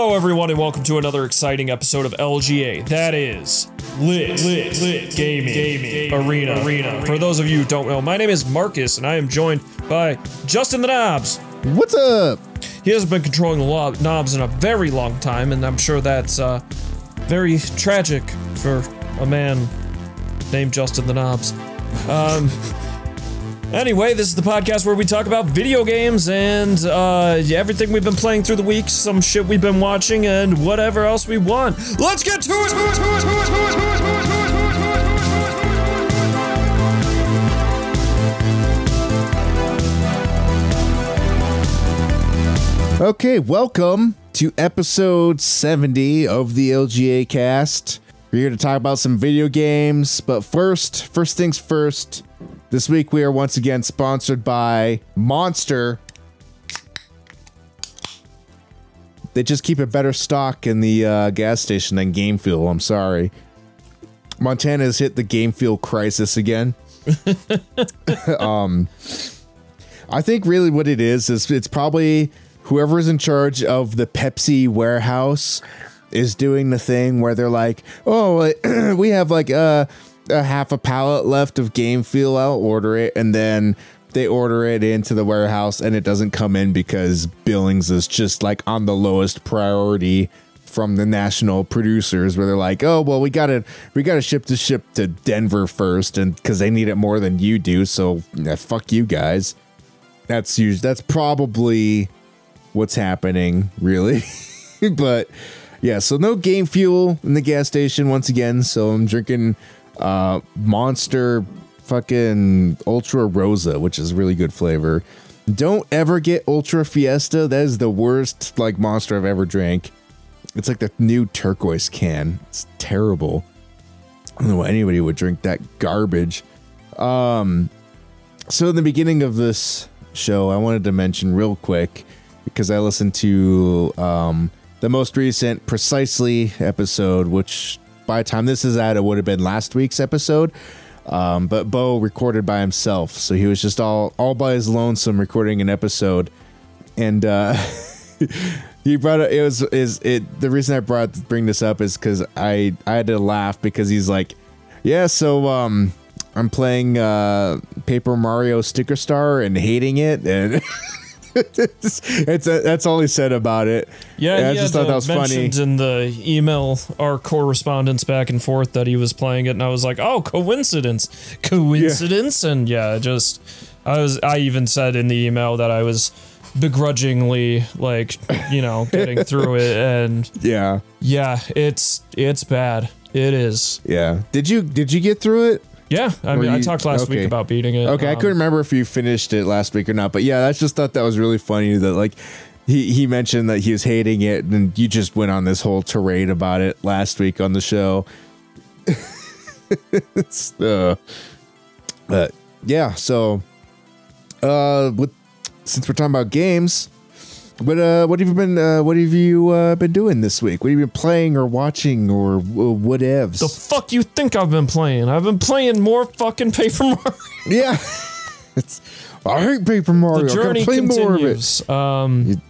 Hello, everyone, and welcome to another exciting episode of LGA. That is Lit, Lit, Lit Gaming, Gaming Arena, Arena. For those of you who don't know, my name is Marcus, and I am joined by Justin the Knobs. What's up? He hasn't been controlling the lo- knobs in a very long time, and I'm sure that's uh, very tragic for a man named Justin the Knobs. Um, anyway, this is the podcast where we talk about video games and uh, everything we've been playing through the week, some shit we've been watching, and whatever else we want. Let's get to it! Okay, welcome to episode 70 of the LGA cast. We're here to talk about some video games, but first, first things first. This week we are once again sponsored by Monster. They just keep a better stock in the uh, gas station than Game Fuel. I'm sorry. Montana has hit the Game Fuel crisis again. um, I think really what it is is it's probably whoever is in charge of the Pepsi warehouse is doing the thing where they're like, "Oh, we have like a, a half a pallet left of Game Fuel. I'll order it," and then they order it into the warehouse and it doesn't come in because Billings is just like on the lowest priority from the national producers where they're like oh well we gotta we gotta ship the ship to denver first and because they need it more than you do so yeah, fuck you guys that's usually that's probably what's happening really but yeah so no game fuel in the gas station once again so i'm drinking uh monster fucking ultra rosa which is really good flavor. Don't ever get ultra fiesta. That is the worst like monster i've ever drank. It's like the new turquoise can. It's terrible. I don't know why anybody would drink that garbage. Um so in the beginning of this show i wanted to mention real quick because I listened to um, the most recent Precisely episode, which by the time this is out, it would have been last week's episode. Um, but Bo recorded by himself, so he was just all all by his lonesome recording an episode, and uh, he brought it. It was is it the reason I brought bring this up is because I I had to laugh because he's like, yeah, so um. I'm playing uh, Paper Mario Sticker Star and hating it, and it's, a, that's all he said about it. Yeah, I just thought that uh, was funny. in the email our correspondence back and forth that he was playing it, and I was like, "Oh, coincidence, coincidence," and yeah, just I was. I even said in the email that I was begrudgingly like you know getting through it, and Yeah, yeah, it's it's bad. It is. yeah. Did you did you get through it? Yeah, I mean, I talked last okay. week about beating it. Okay, I um, couldn't remember if you finished it last week or not, but yeah, I just thought that was really funny that like he he mentioned that he was hating it, and you just went on this whole tirade about it last week on the show. it's, uh, but yeah, so uh, with since we're talking about games. What uh, what have you been uh, what have you uh, been doing this week? What have you been playing or watching or uh, whatevs? The fuck you think I've been playing? I've been playing more fucking Paper Mario. Yeah. it's, I hate Paper Mario. the journey I gotta more of it. continues. Um,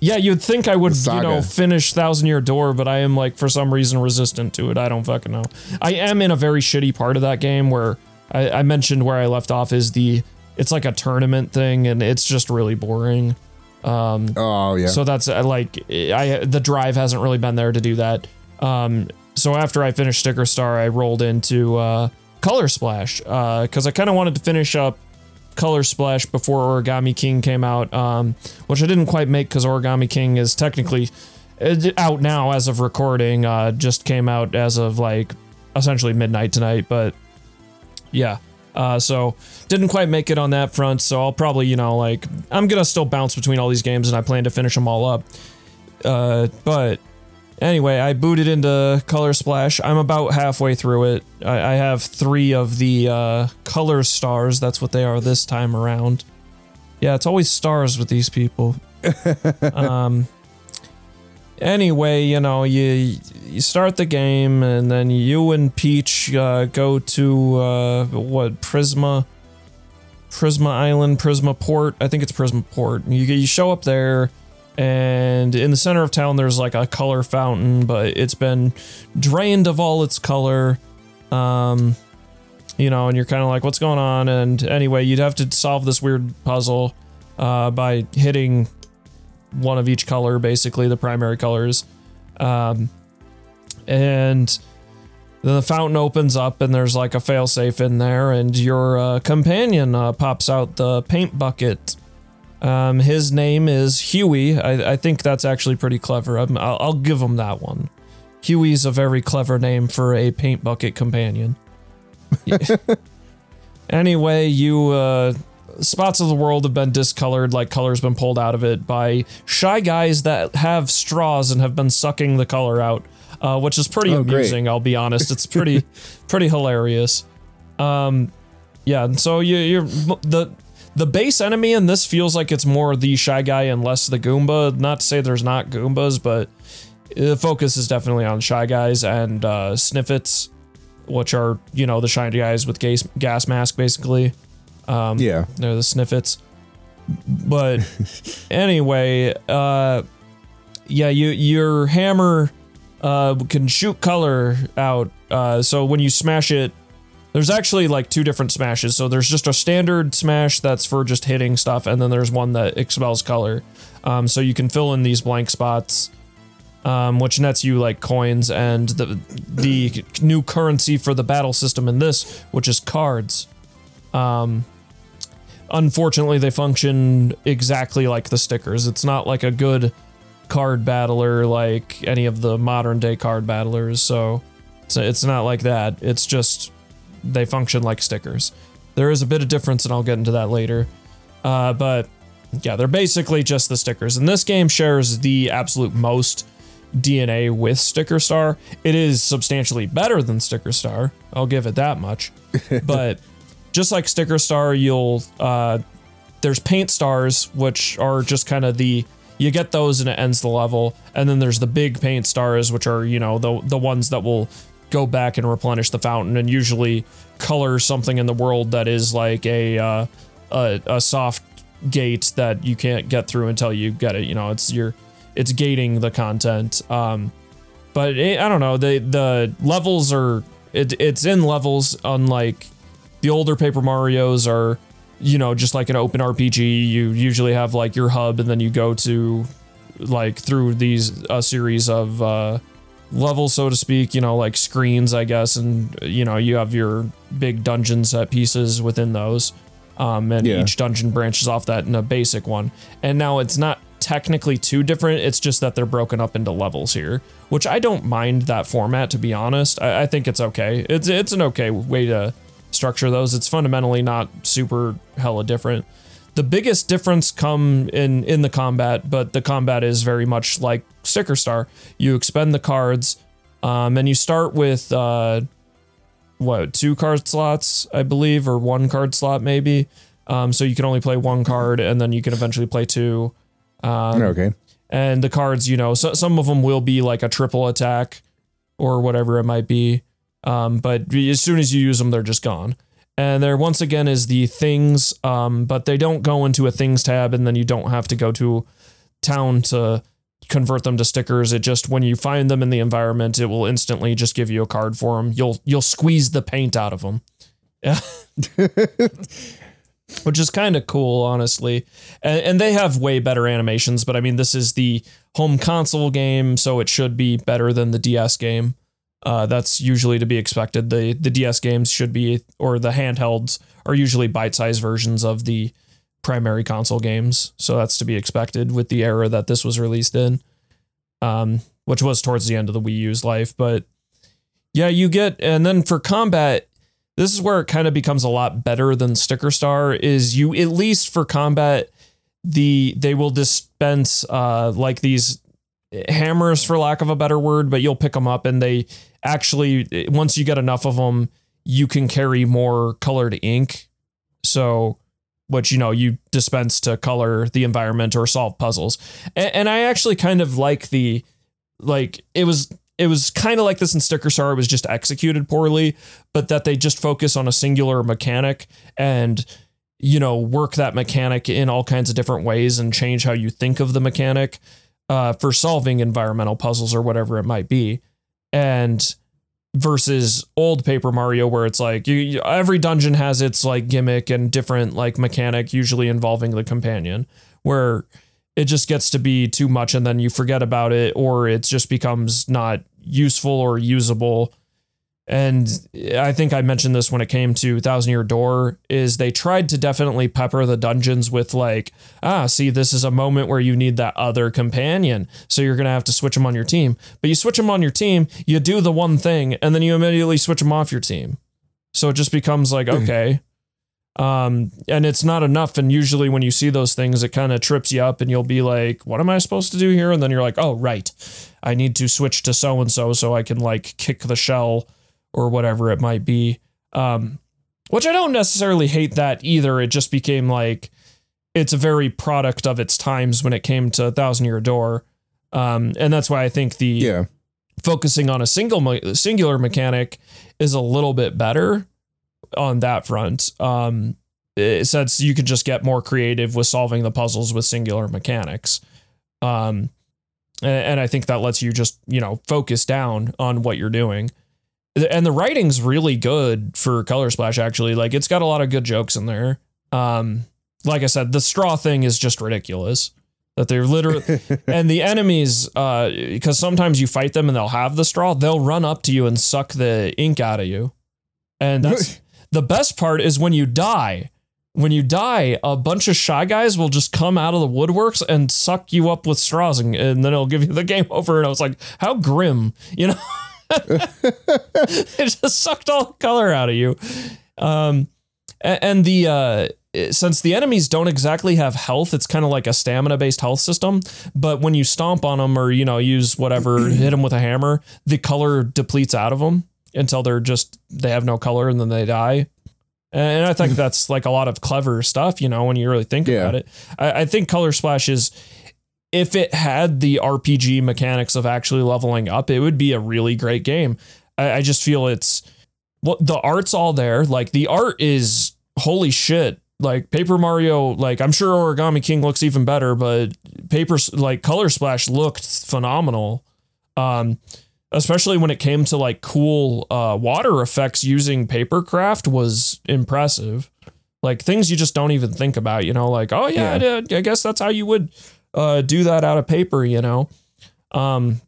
yeah, you'd think I would, you know, finish Thousand Year Door, but I am like for some reason resistant to it. I don't fucking know. I am in a very shitty part of that game where I, I mentioned where I left off is the it's like a tournament thing and it's just really boring. Oh yeah. So that's uh, like I the drive hasn't really been there to do that. Um, so after I finished Sticker Star, I rolled into uh, Color Splash because I kind of wanted to finish up Color Splash before Origami King came out, um, which I didn't quite make because Origami King is technically uh, out now as of recording. Uh, just came out as of like essentially midnight tonight, but yeah. Uh, so didn't quite make it on that front. So I'll probably, you know, like I'm gonna still bounce between all these games, and I plan to finish them all up. Uh, but anyway, I booted into Color Splash. I'm about halfway through it. I, I have three of the uh, color stars. That's what they are this time around. Yeah, it's always stars with these people. um. Anyway, you know, you you start the game, and then you and Peach uh, go to uh, what Prisma, Prisma Island, Prisma Port. I think it's Prisma Port. You you show up there, And in the center of town, there's like a color fountain, but it's been drained of all its color. Um, you know, and you're kind of like, what's going on? And anyway, you'd have to solve this weird puzzle uh, by hitting one of each color, basically the primary colors. Um, and then the fountain opens up, and there's like a failsafe in there, and your uh, companion uh, pops out the paint bucket. Um, his name is Huey. I, I think that's actually pretty clever. i will I'll give him that one. Huey's a very clever name for a paint bucket companion. anyway, you uh, spots of the world have been discolored, like color's been pulled out of it by shy guys that have straws and have been sucking the color out uh, which is pretty oh, amusing. Great. I'll be honest, it's pretty pretty hilarious. Um, yeah, and so you, you're the the base enemy in this feels like it's more the shy guy and less the Goomba. Not to say there's not Goombas, but the focus is definitely on shy guys and uh, Sniffits, which are you know the shiny guys with gas gas mask basically. Um, yeah, they're the Sniffits. But anyway, uh, yeah, you your hammer uh, can shoot color out. Uh, so when you smash it, there's actually like two different smashes. So there's just a standard smash that's for just hitting stuff, and then there's one that expels color. Um, so you can fill in these blank spots, um, which nets you like coins and the the new currency for the battle system in this, which is cards. Um, unfortunately, they function exactly like the stickers. It's not like a good card battler like any of the modern day card battlers. So it's, it's not like that. It's just they function like stickers. There is a bit of difference, and I'll get into that later. Uh, but yeah, they're basically just the stickers. And this game shares the absolute most DNA with Sticker Star. It is substantially better than Sticker Star. I'll give it that much. but just like Sticker Star, you'll uh, there's paint stars, which are just kind of the you get those and it ends the level. And then there's the big paint stars, which are, you know, the, the ones that will go back and replenish the fountain and usually color something in the world that is like a, uh, a, a soft gate that you can't get through until you get it. You know, it's your, it's gating the content. Um, but it, I don't know. The the levels are it, it's in levels. Unlike the older Paper Mario's are you know, just like an open RPG, you usually have like your hub and then you go to like through these a series of uh levels so to speak, you know, like screens, I guess, and you know, you have your big dungeon set pieces within those. Um and yeah. each dungeon branches off that in a basic one. And now it's not technically too different. It's just that they're broken up into levels here, which I don't mind that format to be honest. I, I think it's okay. It's it's an okay way to structure those. It's fundamentally not super hella different. The biggest difference come in in the combat, but the combat is very much like Sticker Star. You expend the cards, um, and you start with uh, what two card slots, I believe, or one card slot maybe. Um, so you can only play one card, and then you can eventually play two. Um, okay. And the cards, you know, so, some of them will be like a triple attack or whatever it might be. Um, but as soon as you use them, they're just gone. And there once again is the things, um, but they don't go into a things tab, and then you don't have to go to town to convert them to stickers. It just when you find them in the environment, it will instantly just give you a card for them. You'll you'll squeeze the paint out of them. Yeah. Which is kind of cool, honestly. And, and they have way better animations, but I mean, this is the home console game, so it should be better than the DS game. Uh, that's usually to be expected. The the DS games should be, or the handhelds are usually bite-sized versions of the primary console games. So that's to be expected with the era that this was released in, um, which was towards the end of the Wii U's life. But yeah, you get, and then for combat, this is where it kind of becomes a lot better than Sticker Star. Is you at least for combat, the they will dispense uh, like these hammers for lack of a better word, but you'll pick them up and they actually once you get enough of them, you can carry more colored ink. So which you know you dispense to color the environment or solve puzzles. And, and I actually kind of like the like it was it was kind of like this in Sticker Star. It was just executed poorly, but that they just focus on a singular mechanic and you know, work that mechanic in all kinds of different ways and change how you think of the mechanic uh, for solving environmental puzzles or whatever it might be. And versus old Paper Mario, where it's like you, you, every dungeon has its like gimmick and different like mechanic, usually involving the companion, where it just gets to be too much and then you forget about it or it just becomes not useful or usable and I think I mentioned this when it came to Thousand Year Door is they tried to definitely pepper the dungeons with like, ah, see, this is a moment where you need that other companion. So you're going to have to switch them on your team. But you switch them on your team, you do the one thing, and then you immediately switch them off your team. So it just becomes like, hmm. okay. Um, and it's not enough. And usually when you see those things, it kind of trips you up and you'll be like, what am I supposed to do here? And then you're like, oh, right. I need to switch to so and so so I can like kick the shell or whatever it might be. Um, which I don't necessarily hate that either. It just became like it's a very product of its times when it came to a Thousand Year Door, um, and that's why I think the yeah. focusing on a single singular mechanic is a little bit better on that front. Um, it says you can just get more creative with solving the puzzles with singular mechanics. Um, and, and I think that lets you just you know focus down on what you're doing and the writing's really good for color splash actually. Like it's got a lot of good jokes in there. Um like i said the straw thing is just ridiculous. That they're literally and the enemies uh because sometimes you fight them and they'll have the straw they'll run up to you and suck the ink out of you. And that's the best part is when you die. When you die a bunch of shy guys will just come out of the woodworks and suck you up with straws and, and then it'll give you the game over. And i was like how grim you know it just sucked all the color out of you. Um, and the uh, since the enemies don't exactly have health, it's kind of like a stamina based health system. But when you stomp on them or you know use whatever, hit them with a hammer, the color depletes out of them until they're just they have no color and then they die. And I think that's like a lot of clever stuff, you know, when you really think yeah. about it. I, I think Color Splash is if it had the RPG mechanics of actually leveling up, it would be a really great game. I, I just feel it's well, the art's all there. Like the art is holy shit. Like Paper Mario, like I'm sure Origami King looks even better, but Paper like Color Splash looked phenomenal. Um, especially when it came to like cool uh, water effects using papercraft was impressive. Like things you just don't even think about, you know, like, oh yeah, yeah. I, I guess that's how you would uh, do that out of paper, you know. Um,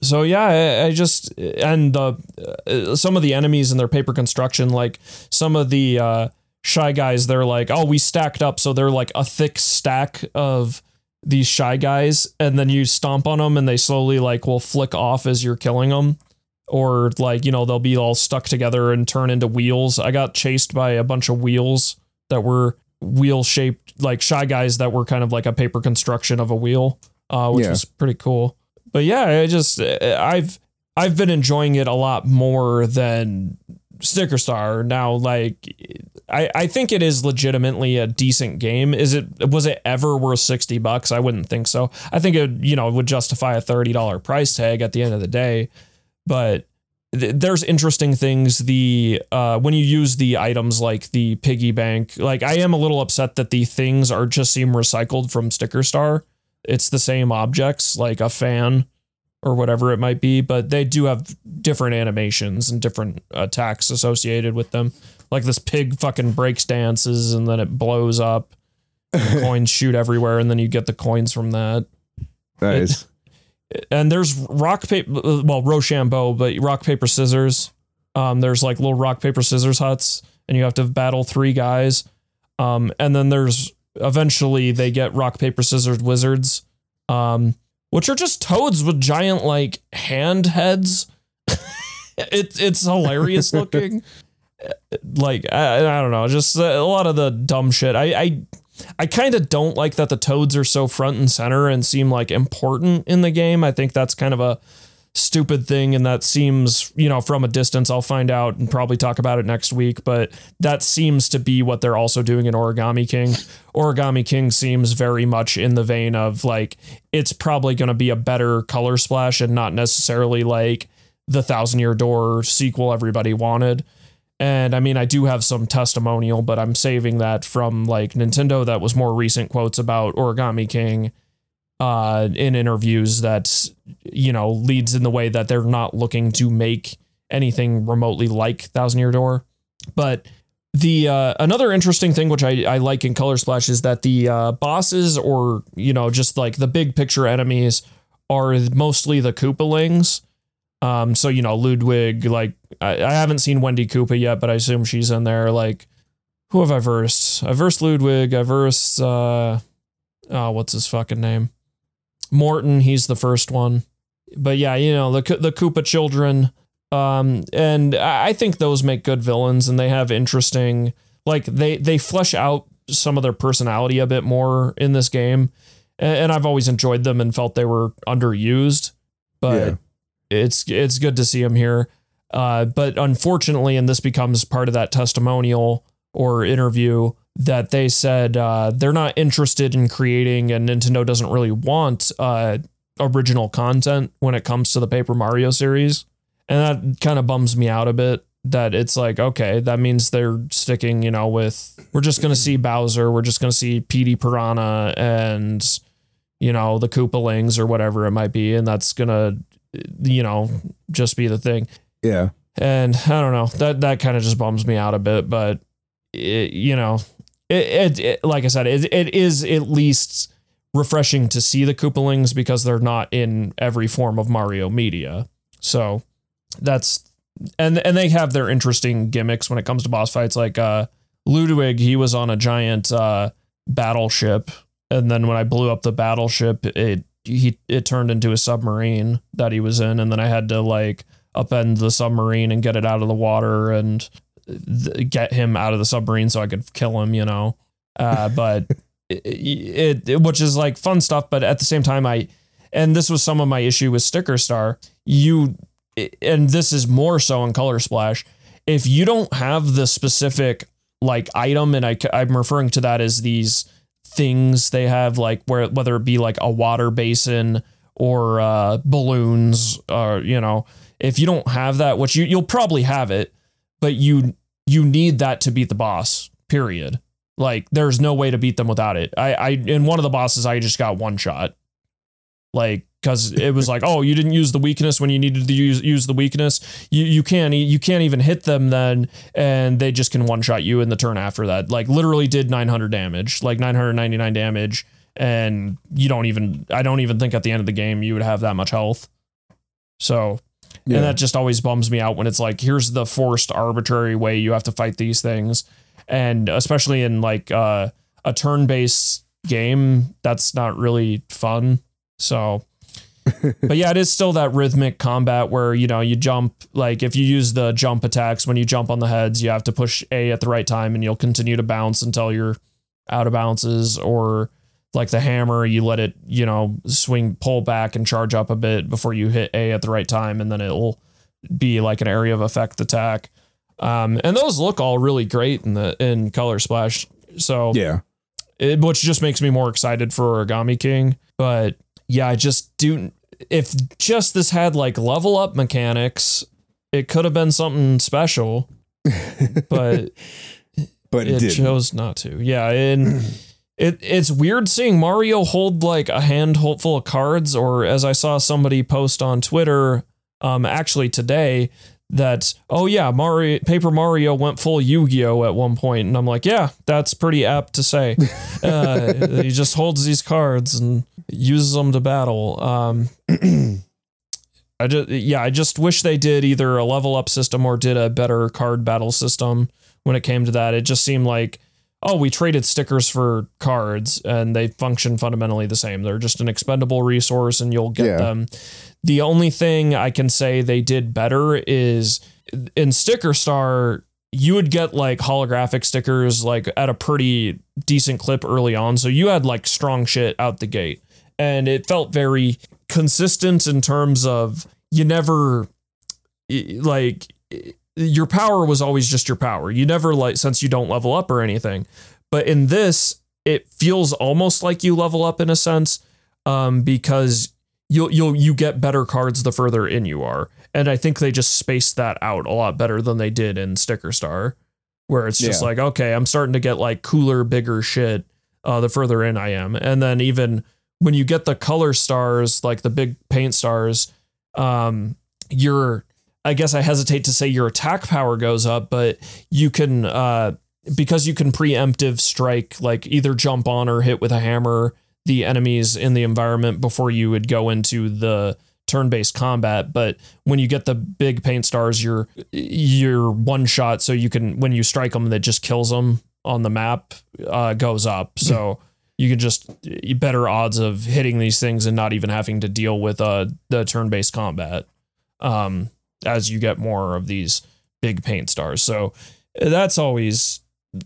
so yeah, I, I, just and the uh, some of the enemies in their paper construction, like some of the uh, shy guys, they're like, oh, we stacked up, so they're like a thick stack of these shy guys, and then you stomp on them, and they slowly like will flick off as you're killing them. Or like you know they'll be all stuck together and turn into wheels. I got chased by a bunch of wheels that were wheel shaped like shy guys that were kind of like a paper construction of a wheel, uh, which yeah. was pretty cool. But yeah, I just I've I've been enjoying it a lot more than Sticker Star. Now, like I I think it is legitimately a decent game. Is it was it ever worth sixty bucks? I wouldn't think so. I think it you know would justify a thirty dollar price tag at the end of the day, but there's interesting things. The uh, when you use the items like the piggy bank like i am a little upset that the things are just seem recycled from sticker star. It's the same objects like a fan or whatever it might be but they do have different animations and different attacks associated with them. Like this pig fucking breaks dances and then it blows up. Coins shoot everywhere and then you get the coins from that. Nice. It, and there's rock paper well rochambeau but rock paper scissors. Um, there's like little rock paper scissors huts and you have to battle three guys. Um, and then there's eventually they get rock paper scissors wizards um, which are just toads with giant like hand heads. It, it's hilarious looking. Like I, I don't know just a lot of the dumb shit. I i I kind of don't like that the toads are so front and center and seem like important in the game. I think that's kind of a stupid thing and that seems, you know, from a distance I'll find out and probably talk about it next week, but that seems to be what they're also doing in Origami King. Origami King seems very much in the vein of like it's probably going to be a better color splash and not necessarily like the Thousand Year Door sequel everybody wanted. And I mean, I do have some testimonial, but I'm saving that from like Nintendo that was more recent quotes about Origami King uh, in interviews that, you know, leads in the way that they're not looking to make anything remotely like Thousand Year Door. But the uh, another interesting thing which I, I like in Color Splash is that the uh, bosses or you know just like the big picture enemies are mostly the Koopalings. Um, so you know Ludwig, like I, I haven't seen Wendy Koopa yet, but I assume she's in there. Like who have I versed? I versed Ludwig. I versed uh, oh, what's his fucking name? Morton. He's the first one. But yeah, you know the the Koopa children. Um, and I think those make good villains, and they have interesting, like they they flesh out some of their personality a bit more in this game, and, and I've always enjoyed them and felt they were underused, but Yeah. It's it's good to see him here. Uh, but unfortunately, and this becomes part of that testimonial or interview that they said uh, they're not interested in creating, and Nintendo doesn't really want uh, original content when it comes to the Paper Mario series. And that kind of bums me out a bit that it's like, okay, that means they're sticking, you know, with we're just going to see Bowser, we're just going to see Petey Piranha and, you know, the Koopalings or whatever it might be. And that's going to, you know, just be the thing. Yeah. And I don't know, that, that kind of just bums me out a bit, but, it, you know, it, it, it, like I said, it, it is at least refreshing to see the Koopalings because they're not in every form of Mario media. So that's and and they have their interesting gimmicks when it comes to boss fights. Like uh, Ludwig, he was on a giant uh, battleship, and then when I blew up the battleship, it he it turned into a submarine that he was in, and then I had to like upend the submarine and get it out of the water and th- get him out of the submarine so I could kill him. You know, uh, but it, it, it which is like fun stuff, but at the same time, I and this was some of my issue with Sticker Star. You and this is more so in Color Splash. If you don't have the specific like item, and I, I'm referring to that as these things they have, like where whether it be like a water basin or uh, balloons, or you know, if you don't have that, which you you'll probably have it, but you you need that to beat the boss. Period. Like there's no way to beat them without it. I I in one of the bosses I just got one shot. Like because it was like, oh, you didn't use the weakness when you needed to use use the weakness. You you can't you can't even hit them then, and they just can one shot you in the turn after that. Like literally did 900 damage, like 999 damage, and you don't even. I don't even think at the end of the game you would have that much health. So. Yeah. And that just always bums me out when it's like, here's the forced arbitrary way you have to fight these things. And especially in like uh, a turn based game, that's not really fun. So, but yeah, it is still that rhythmic combat where you know you jump. Like if you use the jump attacks when you jump on the heads, you have to push A at the right time, and you'll continue to bounce until you're out of bounces. Or like the hammer, you let it you know swing, pull back, and charge up a bit before you hit A at the right time, and then it'll be like an area of effect attack. Um, and those look all really great in the in Color Splash. So Yeah. it, which just makes me more excited for Origami King. But yeah, I just do. If just this had like level up mechanics, it could have been something special. But But it, it chose not to. Yeah, and it it's weird seeing Mario hold like a handful full of cards, or as I saw somebody post on Twitter, um, actually today that oh yeah, Mario Paper Mario went full Yu-Gi-Oh at one point, and I'm like, yeah, that's pretty apt to say. uh, he just holds these cards and uses them to battle. Um, I just yeah, I just wish they did either a level up system or did a better card battle system when it came to that. It just seemed like oh, we traded stickers for cards and they function fundamentally the same. They're just an expendable resource and you'll get Yeah. them. The only thing I can say they did better is in Sticker Star, you would get like holographic stickers like at a pretty decent clip early on. So you had like strong shit out the gate. And it felt very consistent in terms of you never like your power was always just your power. You never like since you don't level up or anything. But in this, it feels almost like you level up in a sense um, because you'll you'll you get better cards the further in you are. And I think they just spaced that out a lot better than they did in Sticker Star, where it's just Yeah. like, okay, I'm starting to get like cooler, bigger shit uh, the further in I am. And then even when you get the color stars, like the big paint stars, um, your I guess I hesitate to say your attack power goes up, but you can uh because you can preemptive strike, like either jump on or hit with a hammer the enemies in the environment before you would go into the turn-based combat. But when you get the big paint stars, you're you're one shot, so you can when you strike them, that just kills them on the map uh, goes up. So you can just better odds of hitting these things and not even having to deal with uh the turn-based combat um as you get more of these big paint stars. So that's always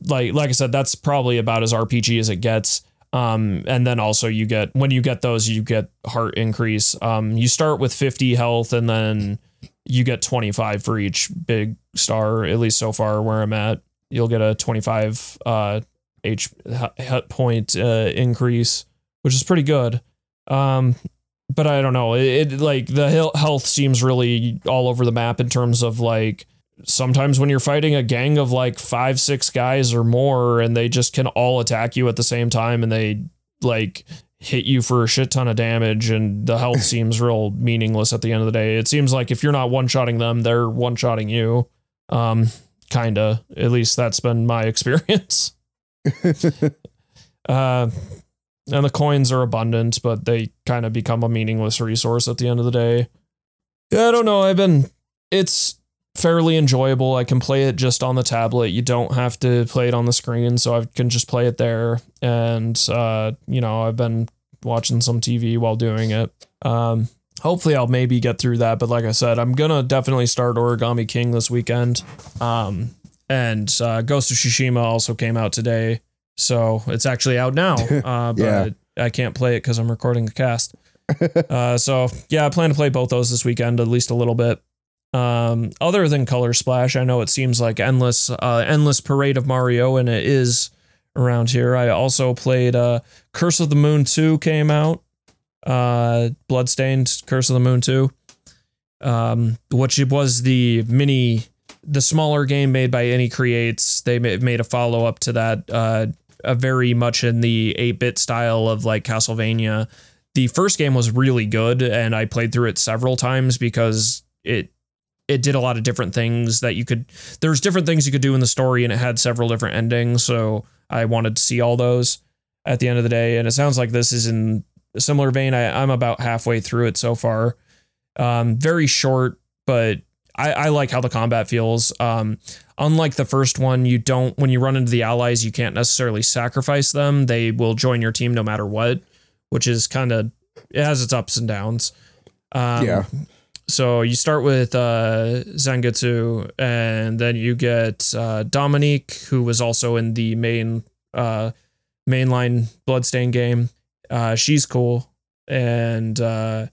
like like I said, that's probably about as RPG as it gets. Um, and then also you get when you get those, you get heart increase. Um, you start with 50 health and then you get 25 for each big star, at least so far where I'm at. You'll get a 25 uh H hit point uh increase, which is pretty good. Um, but I don't know. It, it like the health seems really all over the map in terms of like sometimes when you're fighting a gang of like five, six guys or more, and they just can all attack you at the same time, and they like hit you for a shit ton of damage, and the health seems real meaningless at the end of the day. It seems like if you're not one shotting them, they're one shotting you. Um, kinda. At least that's been my experience. Uh, and the coins are abundant, but they kind of become a meaningless resource at the end of the day. Yeah, I don't know. I've been. It's fairly enjoyable. I can play it just on the tablet. You don't have to play it on the screen, so I can just play it there. And uh, you know, I've been watching some TV while doing it. Um, hopefully, I'll maybe get through that. But like I said, I'm gonna definitely start Origami King this weekend. Um, and uh, Ghost of Tsushima also came out today, so it's actually out now. Uh, but Yeah. I can't play it because I'm recording the cast. uh, so yeah, I plan to play both those this weekend, at least a little bit. Um, other than Color Splash, I know it seems like endless, uh, endless parade of Mario, and it is around here. I also played uh, Curse of the Moon 2 came out. Uh, Bloodstained Curse of the Moon 2. Um, which was the mini, the smaller game made by Inti Creates. They ma- made a follow up to that, uh, a very much in the 8 bit style of like Castlevania. The first game was really good, and I played through it several times because it it did a lot of different things that you could there's different things you could do in the story and it had several different endings so i wanted to see all those at the end of the day and it sounds like this is in a similar vein I, i'm about halfway through it so far um, very short but I, I like how the combat feels um, unlike the first one you don't when you run into the allies you can't necessarily sacrifice them they will join your team no matter what which is kind of it has its ups and downs um, yeah. so you start with uh, Zangetsu, and then you get uh, Dominique, who was also in the main uh, mainline Bloodstain game. Uh, she's cool, and uh,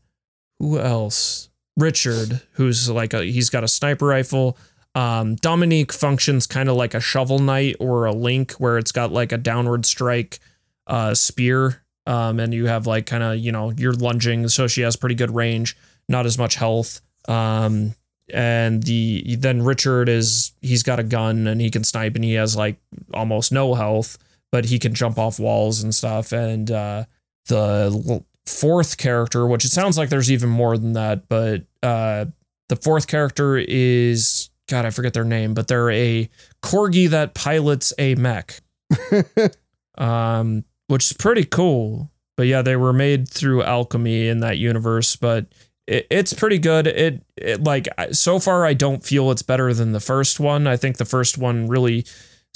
who else? Richard, who's like a he's got a sniper rifle. Um, Dominique functions kind of like a shovel knight or a link, where it's got like a downward strike uh, spear, um, and you have like kind of you know you're lunging, so she has pretty good range not as much health. Um, and the then Richard is he's got a gun and he can snipe and he has like almost no health, but he can jump off walls and stuff. And uh, the fourth character, which it sounds like there's even more than that, but uh, the fourth character is God, I forget their name, but they're a corgi that pilots a mech, um, which is pretty cool. But yeah, they were made through alchemy in that universe, but it, it's pretty good. It, it like so far I don't feel it's better than the first one. I think the first one really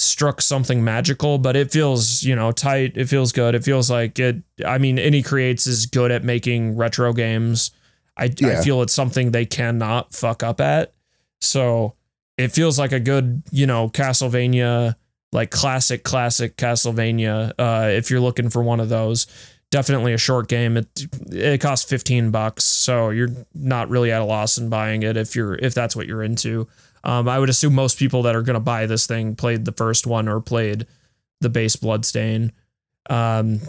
struck something magical, but it feels, you know, tight. It feels good. It feels like it I mean, Inti Creates is good at making retro games. I, I feel it's something they cannot fuck up at. So it feels like a good, you know, Castlevania, like classic, classic Castlevania. Uh, if you're looking for one of those, definitely a short game. It it costs 15 bucks, so you're not really at a loss in buying it if you're if that's what you're into. Um, I would assume most people that are gonna buy this thing played the first one or played the base Bloodstain. Um,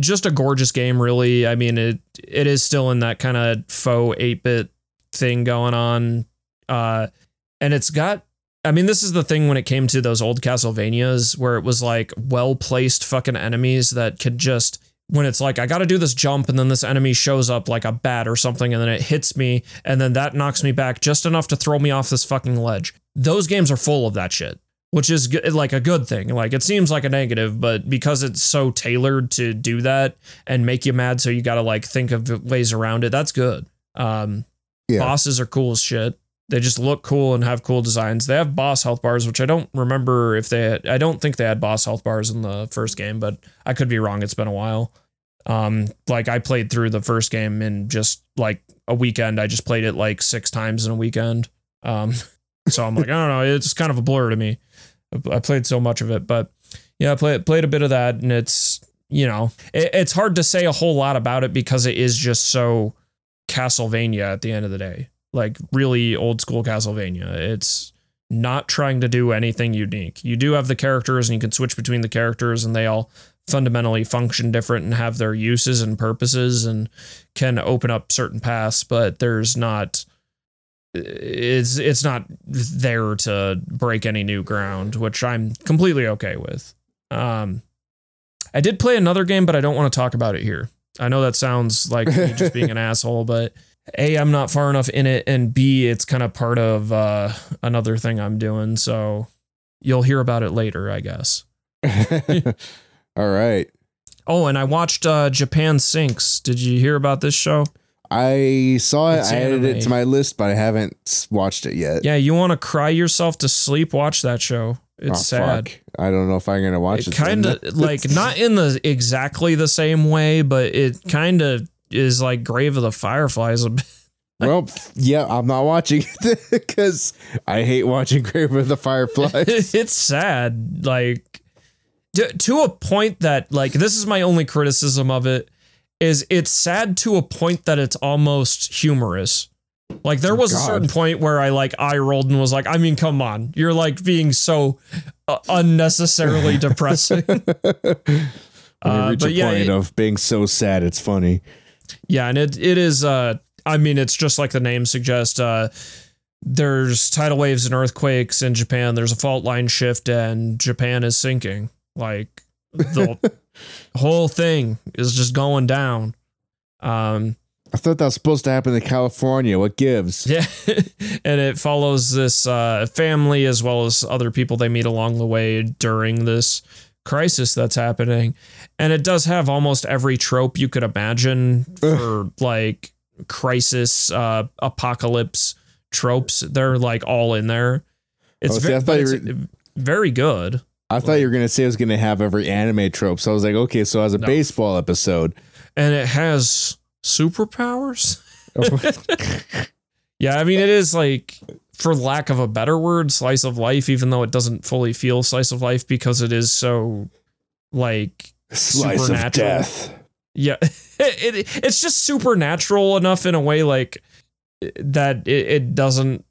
just a gorgeous game, really. I mean, it it is still in that kind of faux eight bit thing going on, uh, and it's got. I mean, this is the thing when it came to those old Castlevanias, where it was like well placed fucking enemies that could just when it's like I got to do this jump and then this enemy shows up like a bat or something and then it hits me and then that knocks me back just enough to throw me off this fucking ledge. Those games are full of that shit, which is like a good thing. Like it seems like a negative, but because it's so tailored to do that and make you mad so you got to like think of ways around it, that's good. Um Yeah. bosses are cool as shit. They just look cool and have cool designs. They have boss health bars, which I don't remember if they had, I don't think they had boss health bars in the first game, but I could be wrong. It's been a while. Um, like I played through the first game in just like a weekend. I just played it like six times in a weekend. Um, so I'm like, I don't know. It's kind of a blur to me. I played so much of it, but yeah, I played played a bit of that, and it's you know, it, it's hard to say a whole lot about it because it is just so Castlevania at the end of the day. Like really old school Castlevania. It's not trying to do anything unique. You do have the characters and you can switch between the characters and they all fundamentally function different and have their uses and purposes and can open up certain paths, but there's not it's it's not there to break any new ground, which I'm completely okay with. Um I did play another game, but I don't want to talk about it here. I know that sounds like me just being an asshole, but A, I'm not far enough in it, and B, it's kind of part of uh, another thing I'm doing. So you'll hear about it later, I guess. All right. Oh, and I watched uh, Japan Sinks. Did you hear about this show? I saw it. It's I added it to my list, but I haven't watched it yet. Yeah, you want to cry yourself to sleep? Watch that show. It's Oh, sad. fuck. I don't know if I'm gonna watch it. It kind of like not in the exactly the same way, but it kind of is like Grave of the Fireflies a bit. well, yeah, I'm not watching it because I hate watching Grave of the Fireflies. it's sad like to, to a point that like this is my only criticism of it is it's sad to a point that it's almost humorous like there was a certain point where i like eye rolled and was like i mean come on you're like being so uh, unnecessarily depressing when you Uh, reach but a yeah, point it- of being so sad, it's funny. Yeah, and it it is uh I mean it's just like the name suggests uh there's tidal waves and earthquakes in Japan. There's a fault line shift and Japan is sinking. Like the whole thing is just going down. Um I thought that was supposed to happen in California. What gives? yeah, and it follows this uh, family as well as other people they meet along the way during this crisis that's happening. And it does have almost every trope you could imagine for like crisis, uh, apocalypse tropes. They're like all in there. It's, Oh, see, ve- I thought but you it's very good. I thought you were gonna say it was gonna have every anime trope. So I was like, okay, so as a No. baseball episode. And it has superpowers. Oh, yeah, I mean, it is like, for lack of a better word, slice of life, even though it doesn't fully feel slice of life because it is so, like, Slice of Supernatural. death. yeah, it, it it's just supernatural enough in a way like that it, it doesn't.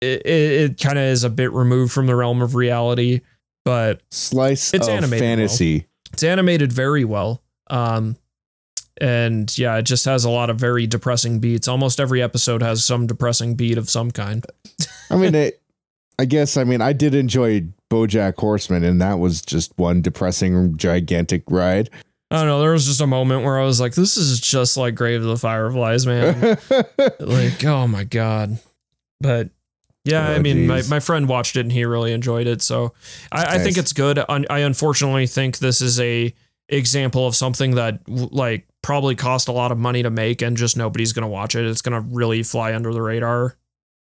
It, it, it kind of is a bit removed from the realm of reality, but Slice It's of animated fantasy. it's animated very well. Um, and yeah, it just has a lot of very depressing beats. Almost every episode has some depressing beat of some kind. I mean, it, I guess. I mean, I did enjoy BoJack Horseman, and that was just one depressing, gigantic ride. I don't know. There was just a moment where I was like, "This is just like Grave of the Fireflies, man." like, oh my god. But yeah, I Oh, mean, my, geez. my friend watched it and he really enjoyed it. So I, I think it's good. I unfortunately think this is a example of something that like probably cost a lot of money to make and just nobody's gonna watch it. It's gonna really fly under the radar.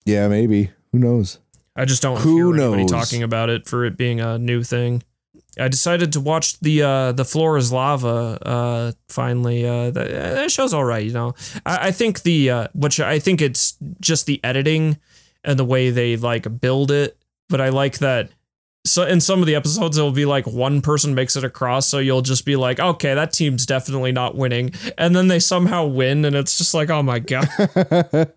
yeah, maybe. Who knows? I just don't Who hear anybody talking about it for it being a new thing. I decided to watch the uh, the floor is lava. Uh, finally, uh, that, that show's all right. You know, I, I think the uh, which I think it's just the editing and the way they like build it. But I like that. So in some of the episodes, it'll be like one person makes it across, so you'll just be like, okay, that team's definitely not winning, and then they somehow win, and it's just like, oh my god.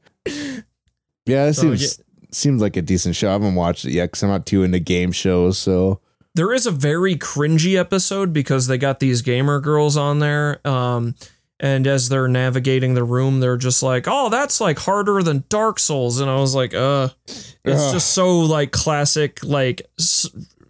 yeah, it So, seems seems like a decent show. I haven't watched it yet because I'm not too into game shows. So there is a very cringy episode because they got these gamer girls on there. Um, and as they're navigating the room, they're just like, "Oh, that's like harder than Dark Souls," and I was like, "Uh, it's Ugh. just so like classic, like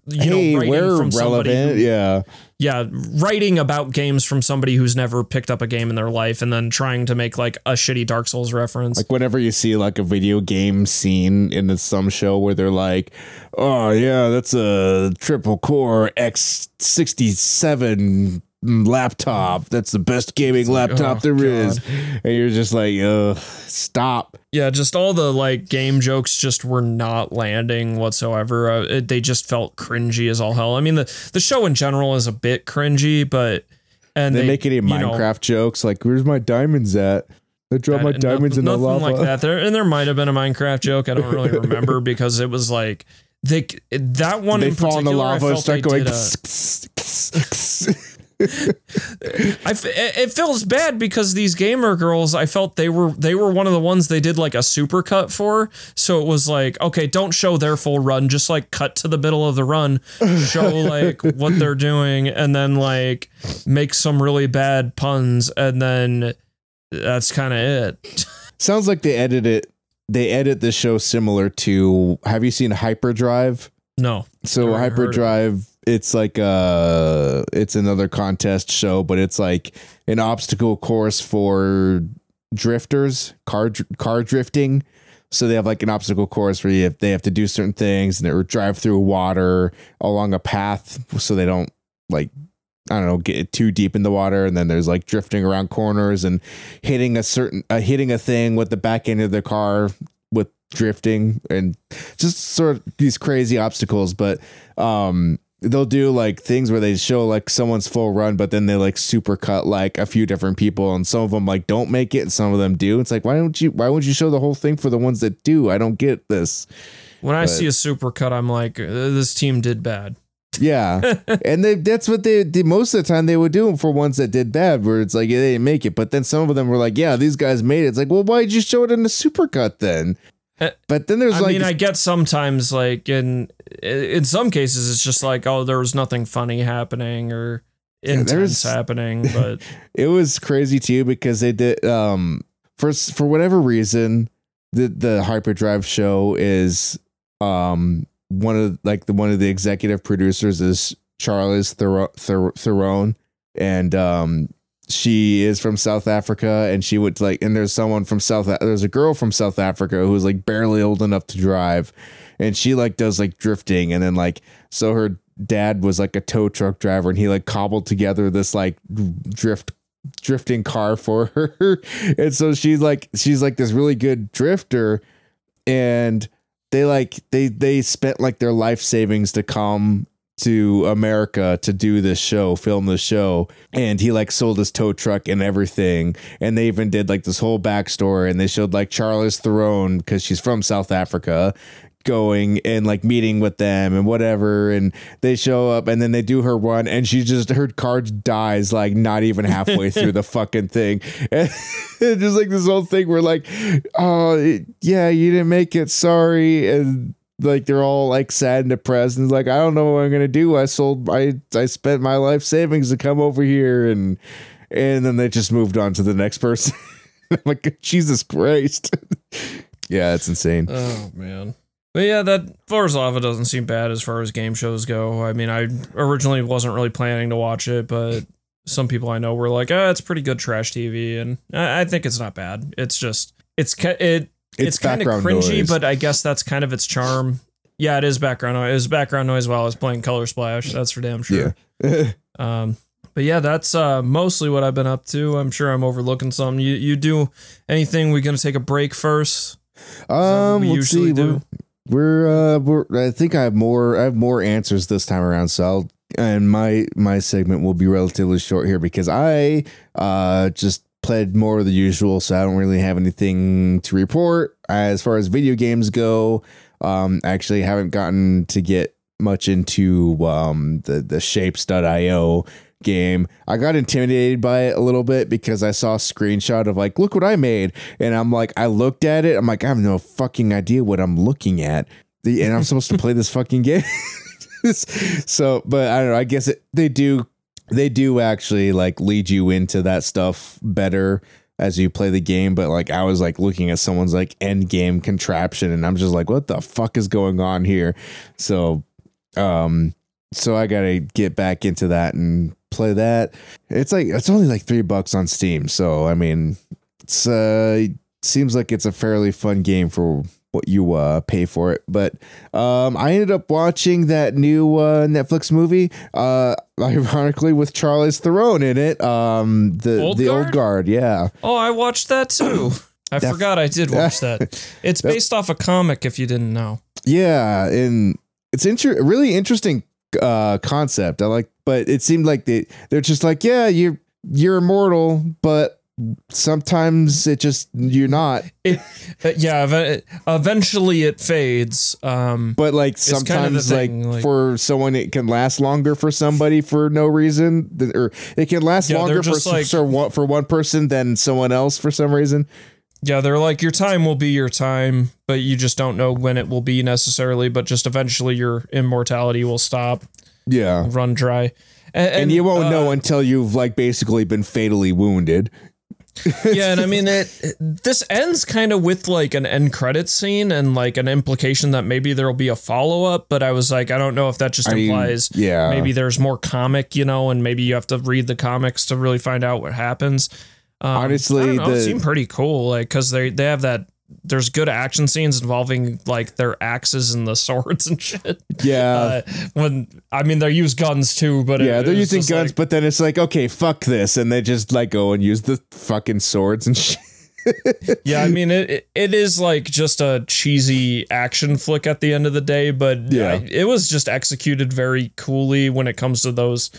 you hey, know, writing from somebody, who- yeah. yeah, writing about games from somebody who's never picked up a game in their life, and then trying to make like a shitty Dark Souls reference. Like whenever you see like a video game scene in some show where they're like, "Oh yeah, that's a triple core X sixty seven laptop. That's the best gaming laptop oh, there is," and you're just like, "Ugh, stop." yeah, just all the like game jokes just were not landing whatsoever. Uh, it, they just felt cringy as all hell. I mean, the the show in general is a bit cringy, but and They, make any you know, Minecraft jokes like, "Where's my diamonds at?" I dropped my Uh, diamonds in nothing, the nothing lava. like that. There and there might have been a Minecraft joke. I don't really remember because it was like they that one They in fall in the lava and start going. a- f- it feels bad because these gamer girls, I felt they were they were one of the ones they did like a super cut for. So it was like, okay, don't show their full run, just like cut to the middle of the run, show like what they're doing, and then like make some really bad puns, and then that's kind of it. Sounds like they edit it. They edit the show similar to. Have you seen Hyperdrive? No, So Never heard of it. Hyperdrive, it's like uh it's another contest show, but it's like an obstacle course for drifters, car car drifting. So they have like an obstacle course where you have, they have to do certain things and or drive through water along a path so they don't like I don't know get too deep in the water. And then there's like drifting around corners and hitting a certain uh, hitting a thing with the back end of the car with drifting and just sort of these crazy obstacles but um they'll do like things where they show like someone's full run but then they like super cut like a few different people and some of them like don't make it and some of them do. It's like why don't you why would you show the whole thing for the ones that do? I don't get this. When I see a supercut, I'm like, uh, this team did bad. yeah. And they that's what they did most of the time they would do them for ones that did bad where it's like they didn't make it. But then some of them were like yeah these guys made it. It's like well why'd you show it in the supercut then? Uh, but then there's I like I mean, I get sometimes like in in some cases it's just like, oh, there was nothing funny happening or intense there's- happening, but it was crazy too because they did um for for whatever reason the the hyperdrive show is um one of like the one of the executive producers is Charlize Thero- Ther- Theron and um she is from South Africa and she would like and there's someone from South there's a girl from South Africa who's like barely old enough to drive and she like does like drifting. And then like so her dad was like a tow truck driver and he like cobbled together this like drift drifting car for her. And so she's like she's like this really good drifter. And they like they they spent like their life savings to come to America to do this show, film this show, and he like sold his tow truck and everything. And they even did like this whole backstory, and they showed like Charlize Theron because she's from South Africa, going and like meeting with them and whatever. And they show up, and then they do her run, and she just her car dies like not even halfway through the fucking thing. And just like this whole thing where like, oh yeah, you didn't make it, sorry, and like they're all like sad and depressed and like I don't know what I'm gonna do. I sold I I spent my life savings to come over here and and then they just moved on to the next person. I'm like Jesus Christ. yeah, it's insane. oh man. But yeah, that Floor Is Lava doesn't seem bad as far as game shows go. I mean, I originally wasn't really planning to watch it, but some people I know were like, "Ah, it's pretty good trash TV," and I, I think it's not bad. It's just it's it it's, kind of cringy, noise. but I guess that's kind of its charm. Yeah, it is background noise. It was background noise while I was playing Color Splash. That's for damn sure. Yeah. Um, but yeah, that's uh, mostly what I've been up to. I'm sure I'm overlooking some. You you do anything? We're gonna take a break first? Is that what um we let's usually see. do. We're, uh we're I think I have more I have more answers this time around, so I'll and my my segment will be relatively short here because I uh just played more the usual, so I don't really have anything to report as far as video games go. Um, actually haven't gotten to get much into um the the shapez.io game. I got intimidated by it a little bit because I saw a screenshot of like, look what I made. And I'm like, I looked at it. I'm like, I have no fucking idea what I'm looking at. The, and I'm supposed to play this fucking game. so, but I don't know. I guess it, they do they do actually like lead you into that stuff better as you play the game. But like I was like looking at someone's like end game contraption, and I'm just like, what the fuck is going on here? So, um, so I gotta get back into that and play that. It's like it's only like three bucks on Steam, so I mean, it's uh seems like it's a fairly fun game for what you uh pay for it. But um I ended up watching that new uh Netflix movie, uh ironically with Charlize Theron in it. Um the Old the Guard? old guard, yeah. Oh, I watched that too. I That- forgot I did watch that. It's based off a comic if you didn't know. Yeah, and it's inter- really interesting uh concept. I like but it seemed like they they're just like, yeah, you're you're immortal, but sometimes it just you're not. It, uh, yeah, ev- eventually it fades. Um, But like kind of the sometimes thing, like, like- for someone it can last longer for somebody for no reason or it can last Yeah, longer for like- for for one person than someone else for some reason. Yeah, they're like your time will be your time, but you just don't know when it will be necessarily. But just eventually your immortality will stop, Yeah. run dry, and, And, you won't uh, know until you've like basically been fatally wounded. yeah, and I mean it, it- This ends kind of with like an end credit scene and like an implication that maybe there'll be a follow up. But I was like, I don't know if that just I mean, implies yeah. maybe there's more comic, you know, and maybe you have to read the comics to really find out what happens. Um, Honestly, know, it seemed pretty cool, like because they they have that. There's good action scenes involving like their axes and the swords and shit. Yeah. Uh, when I mean they use guns too, but yeah, it they're was using guns, like- but then it's like, okay, fuck this, and they just like go and use the fucking swords and shit. Yeah, I mean it, it. It is like just a cheesy action flick at the end of the day, but Yeah. I- it was just executed very coolly when it comes to those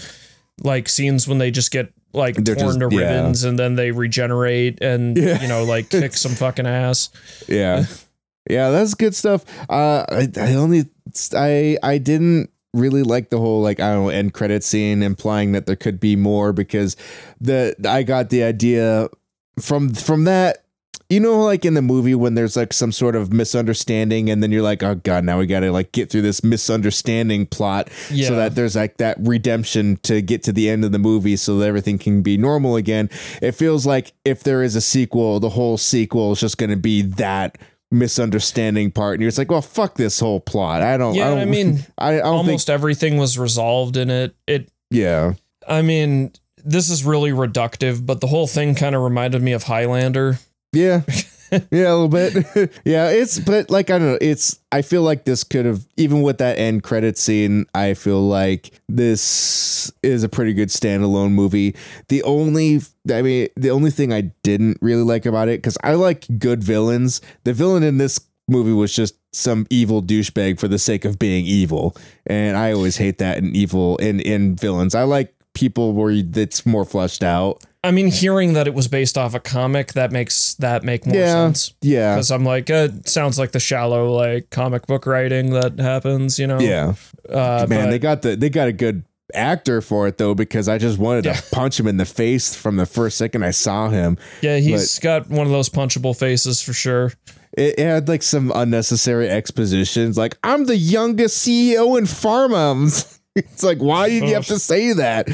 like scenes when they just get like They're torn just- to yeah. ribbons and then they regenerate and Yeah. you know like kick some fucking ass. Yeah, yeah, that's good stuff. Uh, I, I only, I, I didn't really like the whole like I don't know end credit scene implying that there could be more because the I got the idea from from that. You know, like in the movie when there's like some sort of misunderstanding, and then you're like, "Oh God, now we got to like get through this misunderstanding plot." Yeah. so that there's like that redemption to get to the end of the movie so that everything can be normal again. It feels like if there is a sequel, the whole sequel is just going to be that misunderstanding part and you're just like well fuck this whole plot i don't Yeah, i don't I mean, i, I don't Almost everything was resolved in it. It yeah I mean, this is really reductive, but the whole thing kind of reminded me of Highlander. Yeah. Yeah a little bit. Yeah it's but like i don't know it's i feel like this could have even with that end credit scene i feel like this is a pretty good standalone movie. The only i mean the only thing i didn't really like about it because i like good villains. The villain in this movie was just some evil douchebag for the sake of being evil and i always hate that in evil in in villains. I like people where you- that's more fleshed out I mean, hearing that it was based off a comic that makes that make more Yeah. sense. yeah Because I'm like, uh, it sounds like the shallow like comic book writing that happens, you know. yeah Uh, Man, but- they got the they got a good actor for it though because I just wanted Yeah. to punch him in the face from the first second I saw him. yeah, he's got one of those punchable faces for sure. It, it had like some unnecessary expositions, like I'm the youngest CEO in pharma. It's like why did you have to say that?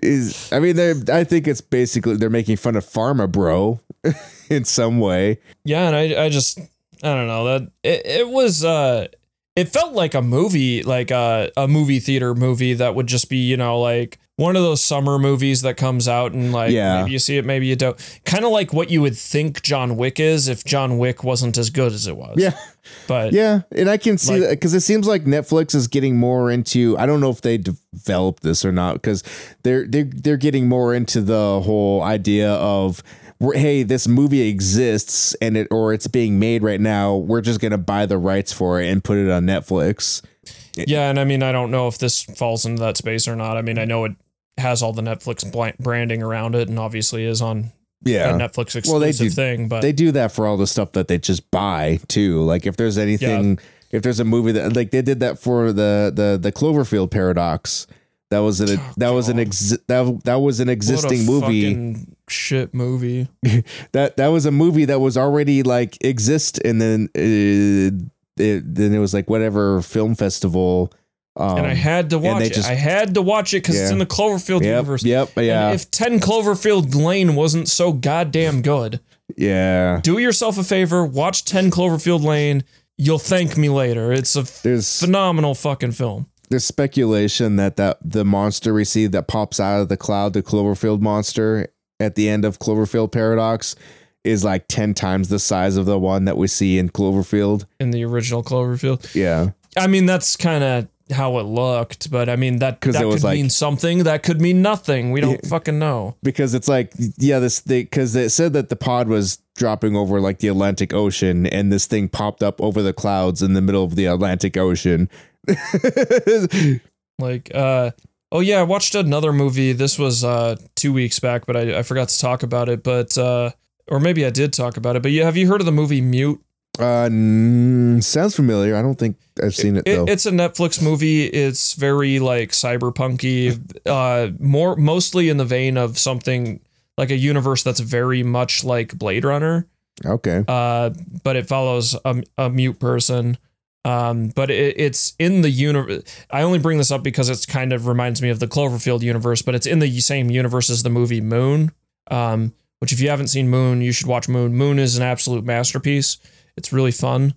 Is I mean, they I think it's basically they're making fun of pharma, bro, in some way. Yeah, and I, I just, I don't know that it, it was, uh, it felt like a movie, like a, a movie theater movie that would just be, you know, like one of those summer movies that comes out and like Yeah. maybe you see it, maybe you don't. Kind of like what you would think John Wick is if John Wick wasn't as good as it was. Yeah. But Yeah, and I can see Like- that because it seems like Netflix is getting more into. I don't know if they developed this or not because they're they're they're getting more into the whole idea of hey, this movie exists and it or it's being made right now. We're just gonna buy the rights for it and put it on Netflix. Yeah, and I mean, I don't know if this falls into that space or not. I mean, I know it has all the Netflix branding around it, and obviously is on Yeah, a Netflix exclusive Well, they do- thing. But they do that for all the stuff that they just buy too. Like if there's anything, if there's a movie that like they did that for the the the Cloverfield paradox. That was an that was an ex, that that was an existing movie. shit movie. that that was a movie that was already like exist and then uh, it, then it was like whatever film festival Um, and I had to watch it. just- I had to watch it because it's in the Cloverfield Yep, universe. yep, And yeah. if 10 Cloverfield Lane wasn't so goddamn good, yeah. do yourself a favor, watch 10 Cloverfield Lane. You'll thank me later. It's a There's phenomenal fucking film. there's speculation that that the monster we see that pops out of the cloud, the Cloverfield monster at the end of Cloverfield Paradox, is like ten times the size of the one that we see in Cloverfield. in the original Cloverfield. Yeah, I mean, that's kind of how it looked, but I mean that that could like- mean something. That could mean nothing. We don't fucking know. because it's like yeah, this thing because it said that the pod was dropping over like the Atlantic Ocean, and this thing popped up over the clouds in the middle of the Atlantic Ocean. Like, uh, oh yeah, I watched another movie. This was uh two weeks back, but I, I forgot to talk about it. But uh, or maybe I did talk about it. But yeah, have you heard of the movie Mute? uh, mm, sounds familiar. I don't think I've seen it, It, though. it's a Netflix movie. It's very like cyberpunky, uh, more mostly in the vein of something like a universe that's very much like Blade Runner. okay, uh, but it follows a, a mute person. Um, but it, it's in the universe. I only bring this up because it's kind of reminds me of the Cloverfield universe, but it's in the same universe as the movie Moon. Um, which if you haven't seen Moon, you should watch Moon. Moon is an absolute masterpiece. It's really fun.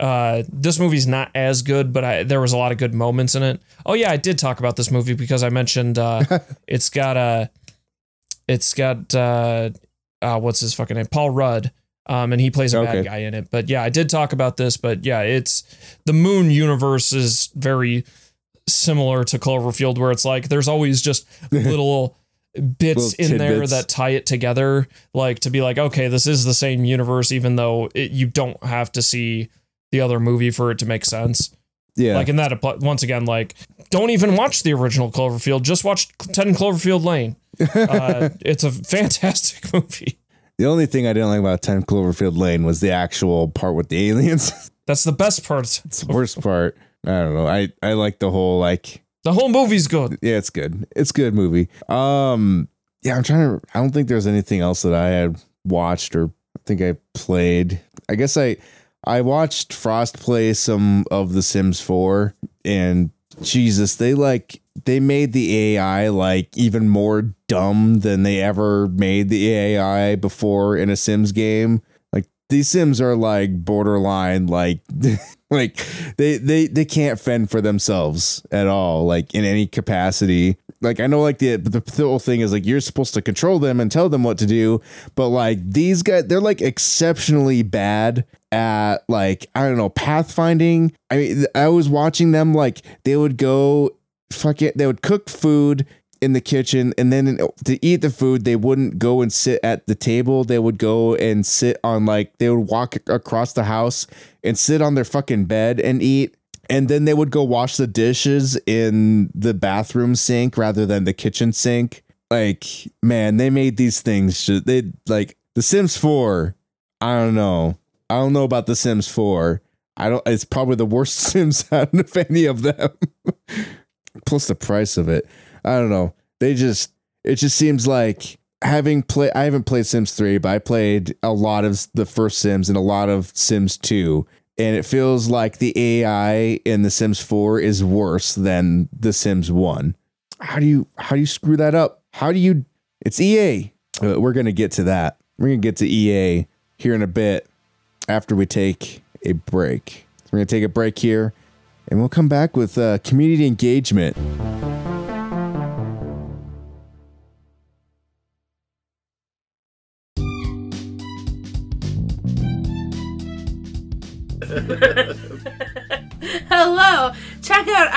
Uh, this movie's not as good, but I, there was a lot of good moments in it. Oh yeah, I did talk about this movie because I mentioned uh, it's got a, it's got uh, uh, what's his fucking name, Paul Rudd, um, and he plays a Okay. bad guy in it. But yeah, I did talk about this. But yeah, it's the Moon universe is very similar to Cloverfield, where it's like there's always just little bits in there that tie it together, like to be like, okay, this is the same universe, even though it, you don't have to see the other movie for it to make sense. yeah. Like in that, once again, like don't even watch the original Cloverfield. Just watch Ten Cloverfield Lane. Uh, it's a fantastic movie. The only thing I didn't like about 10 Cloverfield Lane was the actual part with the aliens. That's the best part. it's the worst part. I don't know. I, I like the whole like The whole movie's good. yeah, it's good. It's good movie. Um yeah, I'm trying to I don't think there's anything else that I had watched or I think I played. I guess I I watched Frost play some of The Sims 4 and Jesus, they like they made the AI like even more dumb than they ever made the AI before in a Sims game. These Sims are like borderline like like they they they can't fend for themselves at all like in any capacity. Like I know like the the whole thing is like you're supposed to control them and tell them what to do, but like these guys they're like exceptionally bad at like I don't know pathfinding. I mean I was watching them like they would go fuck it they would cook food in the kitchen and then to eat the food they wouldn't go and sit at the table. They would go and sit on like they would walk across the house and sit on their fucking bed and eat and then they would go wash the dishes in the bathroom sink rather than the kitchen sink. Like man they made these things they like the sims 4 i don't know. I don't know about the sims 4 i don't it's probably the worst sims out of any of them. Plus the price of it i don't know. They just it just seems like having played i haven't played sims 3 but i played a lot of the first sims and a lot of sims 2 and it feels like the ai in the sims 4 is worse than the sims 1 how do you how do you screw that up? How do you it's ea Uh, we're gonna get to that. We're gonna get to ea here in a bit after we take a break. We're gonna take a break here and we'll come back with uh, community engagement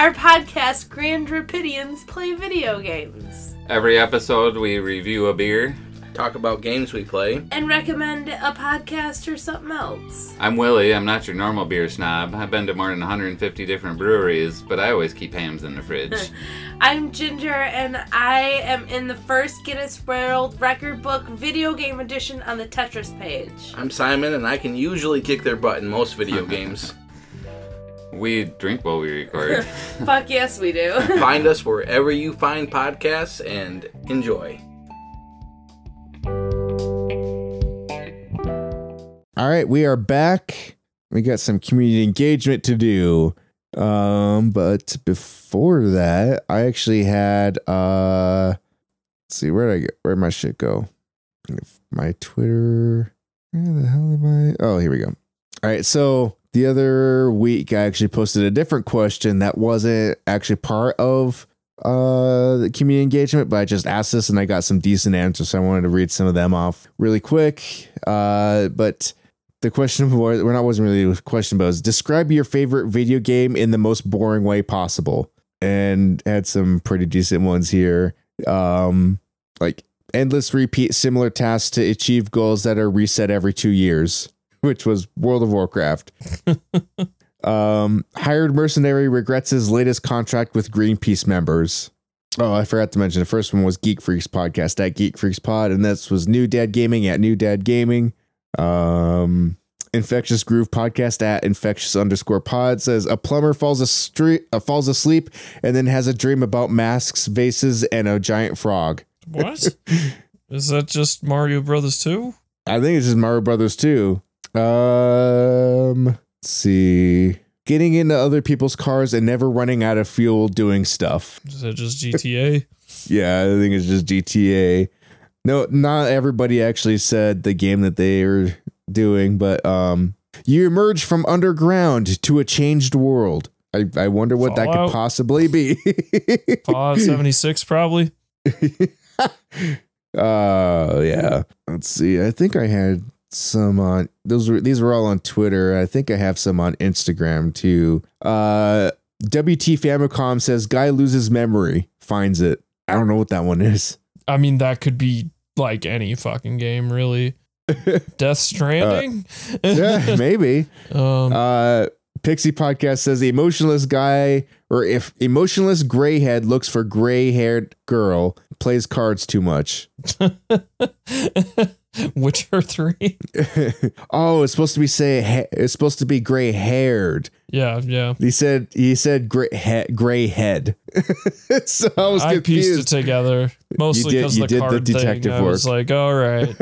our podcast, Grand Rapidians Play Video Games. Every episode, we review a beer. talk about games we play. And recommend a podcast or something else. I'm Willie. I'm not your normal beer snob. I've been to more than 150 different breweries, but I always keep hams in the fridge. I'm Ginger, and I am in the first Guinness World Record Book video game edition on the Tetris page. I'm Simon, and I can usually kick their butt in most video games. We drink while we record. Fuck yes, we do. Find us wherever you find podcasts and enjoy. All right, we are back. We got some community engagement to do. Um, but before that, I actually had uh let's see, where did I get where'd my shit go? My Twitter. Where the hell am I? Oh, here we go. All right, so the other week I actually posted a different question that wasn't actually part of uh the community engagement, but I just asked this and I got some decent answers, so I wanted to read some of them off really quick. Uh but the question was well, not wasn't really a question, but was describe your favorite video game in the most boring way possible. And had some pretty decent ones here. Um like endless repeat similar tasks to achieve goals that are reset every two years, which was World of Warcraft. um, hired mercenary regrets his latest contract with Greenpeace members. Oh, I forgot to mention the first one was Geek Freaks podcast at Geek Freaks Pod, and this was New Dad Gaming at New Dad Gaming. Um, Infectious Groove podcast at infectious underscore pod says a plumber falls asleep, uh, falls asleep and then has a dream about masks, vases, and a giant frog. What? Is that just Mario Brothers 2? I think it's just Mario Brothers 2. Um, let's see. Getting into other people's cars and never running out of fuel doing stuff. Is that just GTA? Yeah, I think it's just GTA. No, not everybody actually said the game that they are doing, but um, you emerge from underground to a changed world. I, I wonder what that could possibly be. Fallout 76, probably. Uh yeah. Let's see. I think I had some on those were these were all on Twitter. I think I have some on Instagram too. Uh WT Famicom says guy loses memory, finds it. I don't know what that one is. I mean, that could be like any fucking game, really. Death Stranding? yeah, maybe. um, Uh Pixie Podcast says the emotionless guy or if emotionless gray head looks for gray haired girl, plays cards too much. Witcher 3? oh, it's supposed to be say it's supposed to be gray haired. yeah, yeah. He said he said gray, he- gray head. so I was I pieced it together. Mostly because the did the card detective thing. I was like, all right,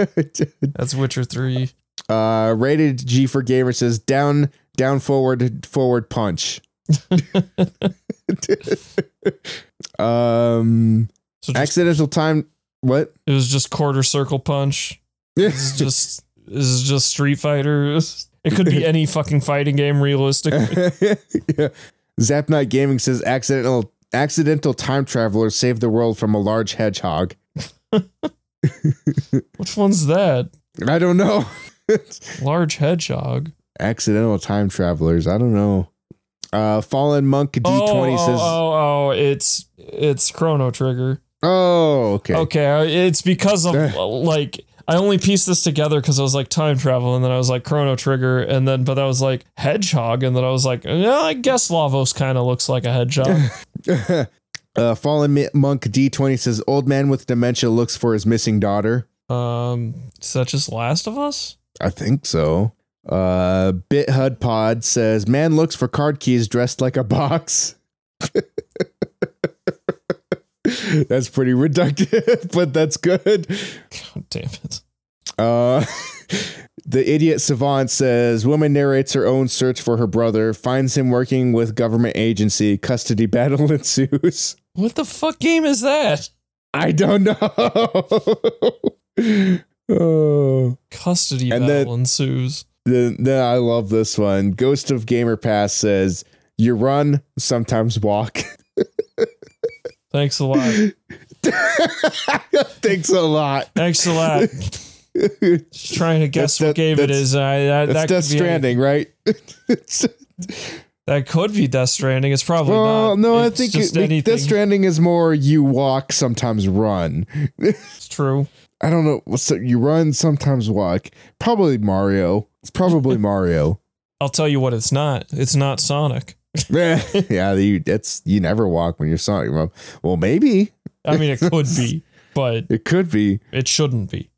that's Witcher 3. uh, rated G for gamer says down, down, forward, forward punch. um, So just, accidental time. What? it was just quarter circle punch. This is just this is just Street Fighter. It could be any fucking fighting game, realistically. yeah. Zap Night Gaming says accidental accidental time traveler saved the world from a large hedgehog. Which one's that? I don't know. Large hedgehog. accidental time travelers. I don't know. Uh, Fallen Monk D20 oh, says, oh, oh, oh, it's it's Chrono Trigger. Oh, okay. Okay, uh, it's because of like I only pieced this together because I was like time travel, and then I was like Chrono Trigger, and then but I was like hedgehog, and then I was like, yeah, I guess Lavos kind of looks like a hedgehog. uh, Fallen Monk D20 says, Old man with dementia looks for his missing daughter. um, is that just Last of Us? I think so. Uh, Bit Hud Pod says, Man looks for card keys dressed like a box. that's pretty reductive, but that's good. God damn it! Uh, the idiot savant says woman narrates her own search for her brother, finds him working with government agency, custody battle ensues. What the fuck game is that? I don't know. oh, Custody And battle then- ensues. then, then I love this one. Ghost of Gamer Pass says you run, sometimes walk. Thanks a lot. Thanks a lot. Thanks a lot. Just trying to guess what game it is. Uh, that's- I, I, That's that Death Stranding, right? That could be Death Stranding. It's probably well, not. no, I think just it, anything. Death Stranding is more you walk, sometimes run. It's true. I don't know. The, you run, sometimes walk. Probably Mario. It's probably Mario. I'll tell you what. It's not. It's not Sonic. yeah, you, that's you never walk when you're Sonic. Well, Well, maybe I mean, it could be, but it could be. it shouldn't be.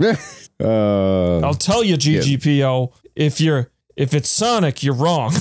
uh, I'll tell you, GGPO. If you're if it's Sonic, you're wrong.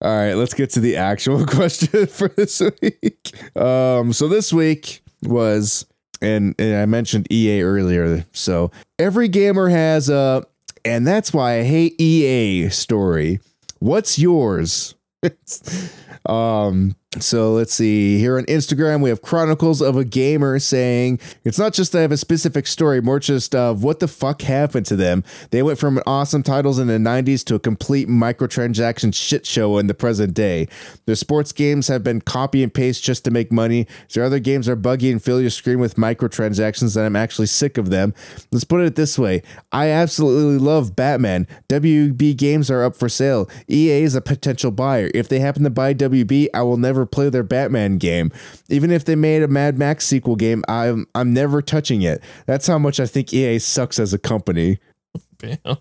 All right, let's get to the actual question for this week. Um, so this week was, and, and I mentioned EA earlier. So every gamer has a, and that's why I hate EA story. What's yours? um so let's see. Here on instagram we have chronicles of a gamer saying it's not just i have a specific story more just of what the fuck happened to them. They went from awesome titles in the 90s to a complete microtransaction shit show in the present day. Their sports games have been copy and paste just to make money. Their other games are buggy and fill your screen with microtransactions and i'm actually sick of them? Let's put it this way. I absolutely love batman. Wb games are up for sale. Ea is a potential buyer. If they happen to buy wb i will never play their batman game even if they made a mad max sequel game i'm i'm never touching it that's how much i think ea sucks as a company Yeah.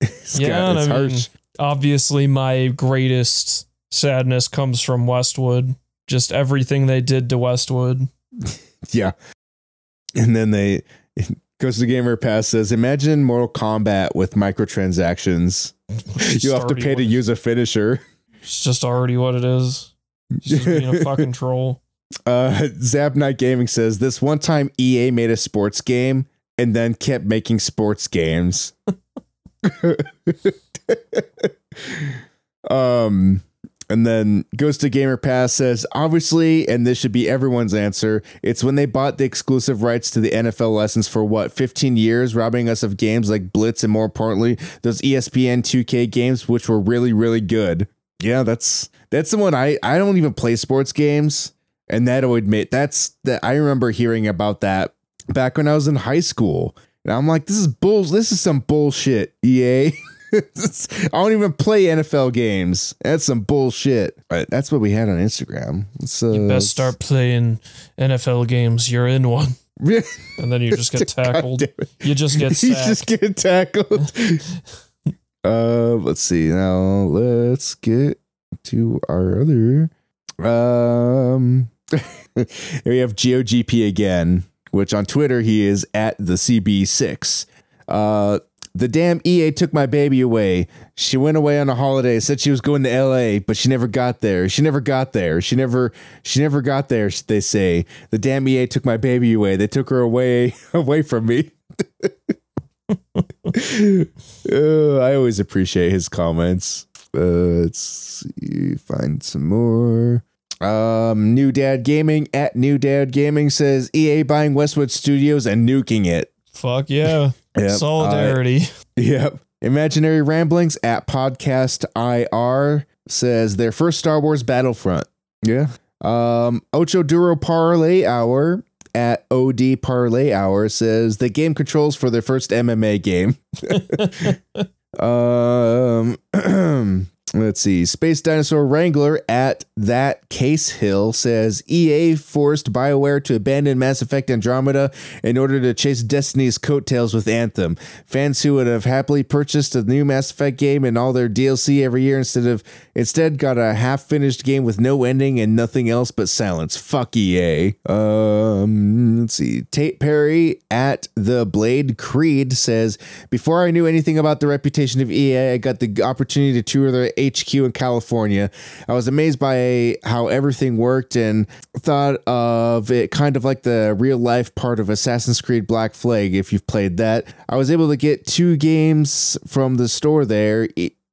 It's Yeah, it's I mean, harsh. obviously my greatest sadness comes from Westwood. Just everything they did to Westwood. Yeah. And then they Ghost of Gamer Pass says, imagine Mortal Kombat with microtransactions. You have to pay to use a finisher. It's just already what it is. Just being a fucking troll. Uh Zap Night Gaming says this one time EA made a sports game and then kept making sports games. um and then Ghost of Gamer Pass says, obviously, and this should be everyone's answer. It's when they bought the exclusive rights to the NFL license for what, 15 years, robbing us of games like Blitz and more importantly, those ESPN 2K games, which were really, really good. Yeah, that's that's the one I I don't even play sports games, and that'll admit that's that I remember hearing about that back when I was in high school, and I'm like, this is bulls. this is some bullshit, EA. I don't even play NFL games. That's some bullshit. But that's what we had on Instagram. Uh, You best start playing NFL games. You're in one. And then you just get tackled. You just get You sacked. just get tackled. Uh, let's see. Now let's get to our other. Um, here we have GeoGP again, which on Twitter he is at the CB6. Uh, the damn EA took my baby away. She went away on a holiday, said she was going to LA, but she never got there. She never got there. She never she never got there, they say. The damn EA took my baby away. They took her away away from me. Uh, I always appreciate his comments. Uh, let's see, find some more. Um, New Dad Gaming at New Dad Gaming says EA buying Westwood Studios and nuking it. Fuck yeah. Yep. Solidarity. Yep. Imaginary Ramblings at Podcast IR says their first Star Wars Battlefront. Yeah. Um, Ocho Duro Parlay Hour at OD Parlay Hour says the game controls for their first MMA game. um, let's see. Space Dinosaur Wrangler at that Case Hill says EA forced BioWare to abandon Mass Effect Andromeda in order to chase Destiny's coattails with Anthem. Fans who would have happily purchased a new Mass Effect game and all their DLC every year instead of instead got a half-finished game with no ending and nothing else but silence. Fuck EA. Um, let's see. Tate Perry at the Blade Creed says, before I knew anything about the reputation of EA, I got the opportunity to tour their HQ in California. I was amazed by how everything worked and thought of it kind of like the real life part of Assassin's Creed Black Flag. If you've played that, I was able to get two games from the store there.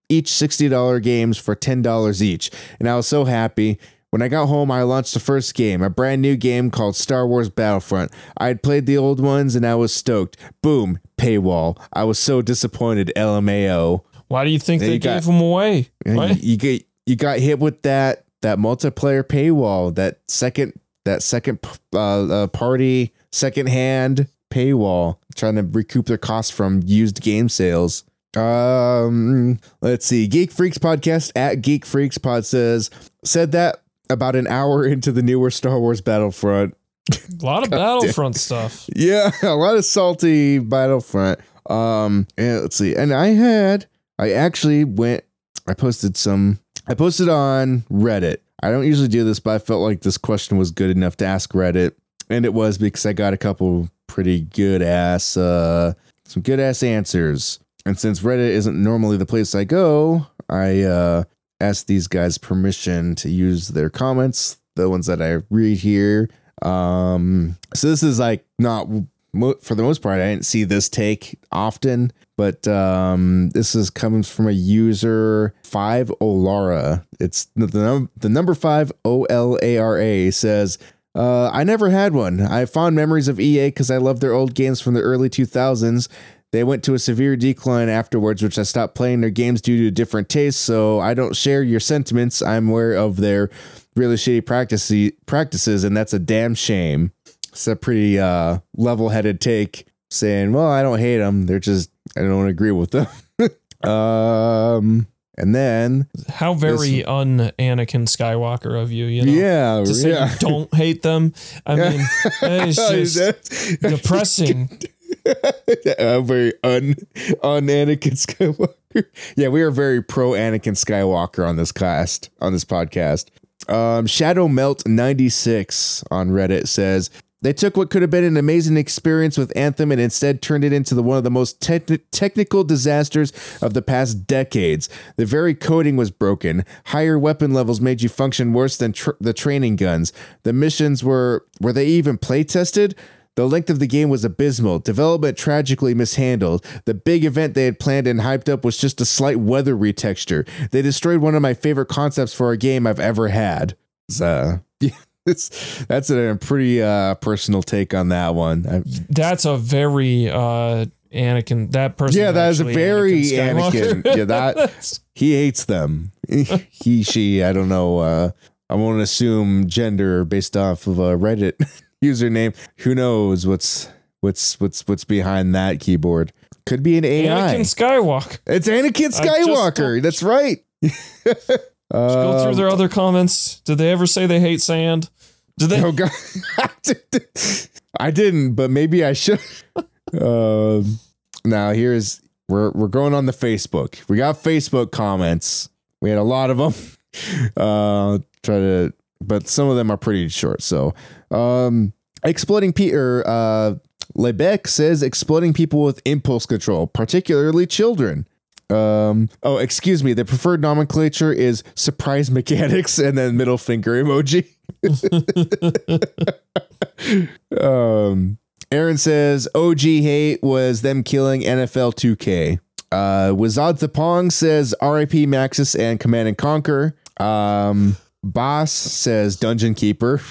Each $60 games for $10 each. And I was so happy. When I got home, I launched the first game, a brand new game called Star Wars Battlefront. I had played the old ones and I was stoked. Boom, paywall. I was so disappointed, LMAO. Why do you think they you got- gave them away? You, you get you got hit with that that multiplayer paywall, that second that second uh, uh, party second hand paywall, trying to recoup their costs from used game sales. Um, let's see. Geek Freaks podcast at Geek Freaks Pod says said that about an hour into the newer Star Wars Battlefront. A lot of Battlefront stuff. Yeah, a lot of salty Battlefront. Um, and let's see. And I had, I actually went, I posted some, I posted on Reddit. I don't usually do this, but I felt like this question was good enough to ask Reddit. And it was because I got a couple pretty good ass, uh, some good ass answers. And since Reddit isn't normally the place I go, I, uh, asked these guys permission to use their comments, the ones that I read here. Um, so this is like not mo- for the most part, I didn't see this take often, but um, this is coming from a user five Olara. It's the, num- the number five O L A R A says. Uh, I never had one. I have fond memories of EA because I love their old games from the early 2000s. They went to a severe decline afterwards, which I stopped playing their games due to different tastes. So I don't share your sentiments. I'm aware of their really shitty practices, practices, and that's a damn shame. It's a pretty uh, level-headed take, saying, "Well, I don't hate them. They're just I don't agree with them." um, and then How very un Anakin Skywalker of you, you know? yeah, To say yeah. you don't hate them. I mean, it's just depressing. very un un Anakin Skywalker. Yeah, we are very pro Anakin Skywalker on this cast on this podcast. Um, Shadow Melt ninety six on Reddit says they took what could have been an amazing experience with Anthem and instead turned it into the, one of the most techni- technical disasters of the past decades. The very coding was broken. Higher weapon levels made you function worse than tr- the training guns. The missions were were they even play tested? The length of the game was abysmal. Development tragically mishandled. The big event they had planned and hyped up was just a slight weather retexture. They destroyed one of my favorite concepts for a game I've ever had. Uh, it's, that's a pretty uh, personal take on that one. I- That's a very uh Anakin. That person. yeah, that is a very Skywalker. Anakin. Yeah, that he hates them. he, she, I don't know. Uh, I won't assume gender based off of a Reddit username. Who knows what's what's what's what's behind that keyboard? Could be an AI. Anakin Skywalker. it's Anakin Skywalker. That's right. Go through Um, their other comments. Did they ever say they hate sand? Did they? Oh god, I didn't, but maybe I should. um, now here's we're we're going on the Facebook. We got Facebook comments. We had a lot of them. Uh, try to, but some of them are pretty short. So, um, exploiting Peter. Uh, Lebec says exploding people with impulse control, particularly children. Um, oh, excuse me. The preferred nomenclature is surprise mechanics and then middle finger emoji. um, Aaron says OG hate was them killing NFL 2K. Uh, Wizard the Pong says RIP Maxis and Command and Conquer. Um, Boss says Dungeon Keeper.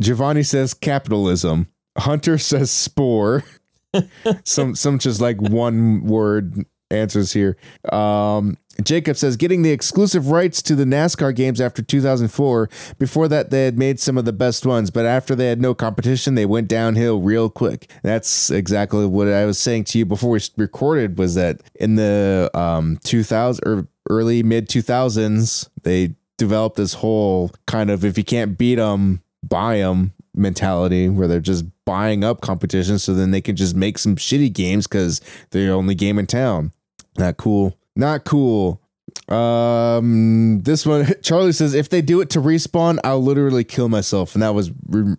Giovanni says capitalism. Hunter says spore. some some just like one word answers here. Um, Jacob says getting the exclusive rights to the NASCAR games after 2004. Before that, they had made some of the best ones, but after they had no competition, they went downhill real quick. That's exactly what I was saying to you before we recorded. Was that in the um 2000 or early mid 2000s they developed this whole kind of if you can't beat them, buy them mentality where they're just buying up competition so then they can just make some shitty games because they're the only game in town. Not cool. Not cool. Um, this one, Charlie says, if they do it to respawn, I'll literally kill myself. And that was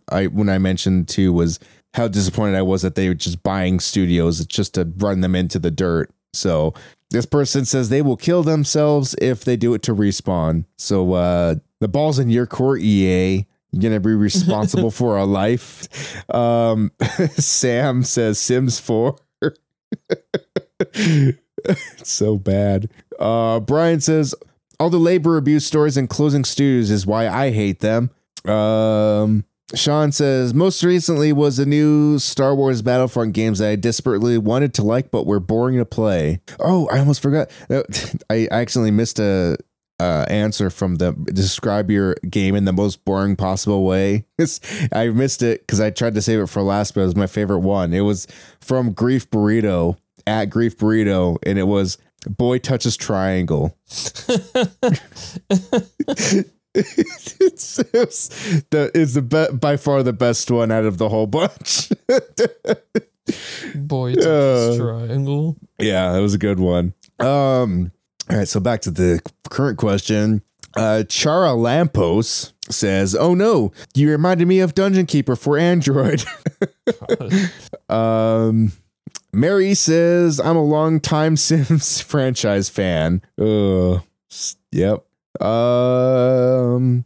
I when I mentioned too was how disappointed I was that they were just buying studios just to run them into the dirt. So this person says they will kill themselves if they do it to respawn. So uh, the ball's in your court, EA. You're gonna be responsible for a life. Um, Sam says Sims Four. It's so bad. Uh, Brian says all the labor abuse stories and closing studios is why I hate them. Um, Sean says most recently was the new Star Wars Battlefront games that I desperately wanted to like but were boring to play. Oh, I almost forgot. Uh, I accidentally missed a uh, answer from the describe your game in the most boring possible way. I missed it because I tried to save it for last, but it was my favorite one. It was from Grief Burrito at Grief Burrito, and it was boy touches triangle. it's, it's the is the be- by far the best one out of the whole bunch. Boy, touches Uh, triangle. Yeah, that was a good one. Um, all right, so back to the current question. Uh, Chara Lampos says, "Oh no, you reminded me of Dungeon Keeper for Android." um, Mary says, "I'm a long time Sims franchise fan." Uh, yep. Um,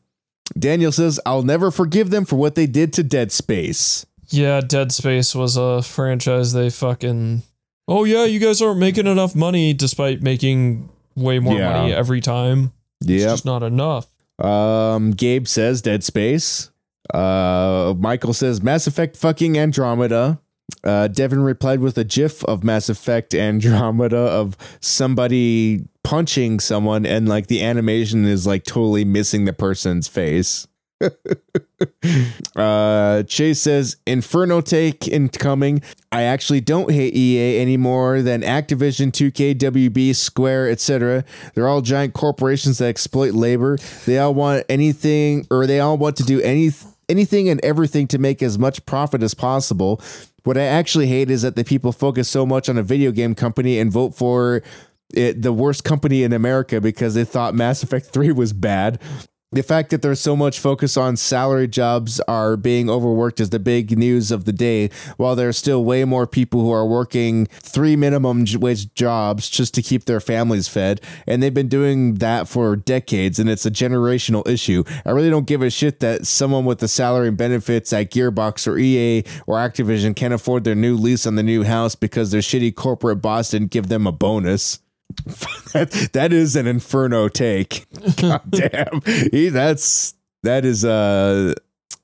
Daniel says, "I'll never forgive them for what they did to Dead Space." Yeah, Dead Space was a franchise they fucking. Oh yeah, you guys aren't making enough money despite making way more Yeah. money every time. Yeah. It's just not enough. Um, Gabe says Dead Space. Uh, Michael says Mass Effect fucking Andromeda. Uh, Devin replied with a GIF of Mass Effect Andromeda of somebody punching someone, and like the animation is like totally missing the person's face. uh, Chase says Inferno take incoming. I actually don't hate EA any more than Activision, 2K, WB, Square, etc. They're all giant corporations that exploit labor. They all want anything, or they all want to do any anything and everything to make as much profit as possible. What I actually hate is that the people focus so much on a video game company and vote for it, the worst company in America because they thought Mass Effect 3 was bad. The fact that there's so much focus on salary jobs are being overworked is the big news of the day, while there are still way more people who are working three minimum wage jobs just to keep their families fed. And they've been doing that for decades, and it's a generational issue. I really don't give a shit that someone with the salary and benefits at Gearbox or EA or Activision can't afford their new lease on the new house because their shitty corporate boss didn't give them a bonus. that, that is an inferno take. God damn. He, that's that is uh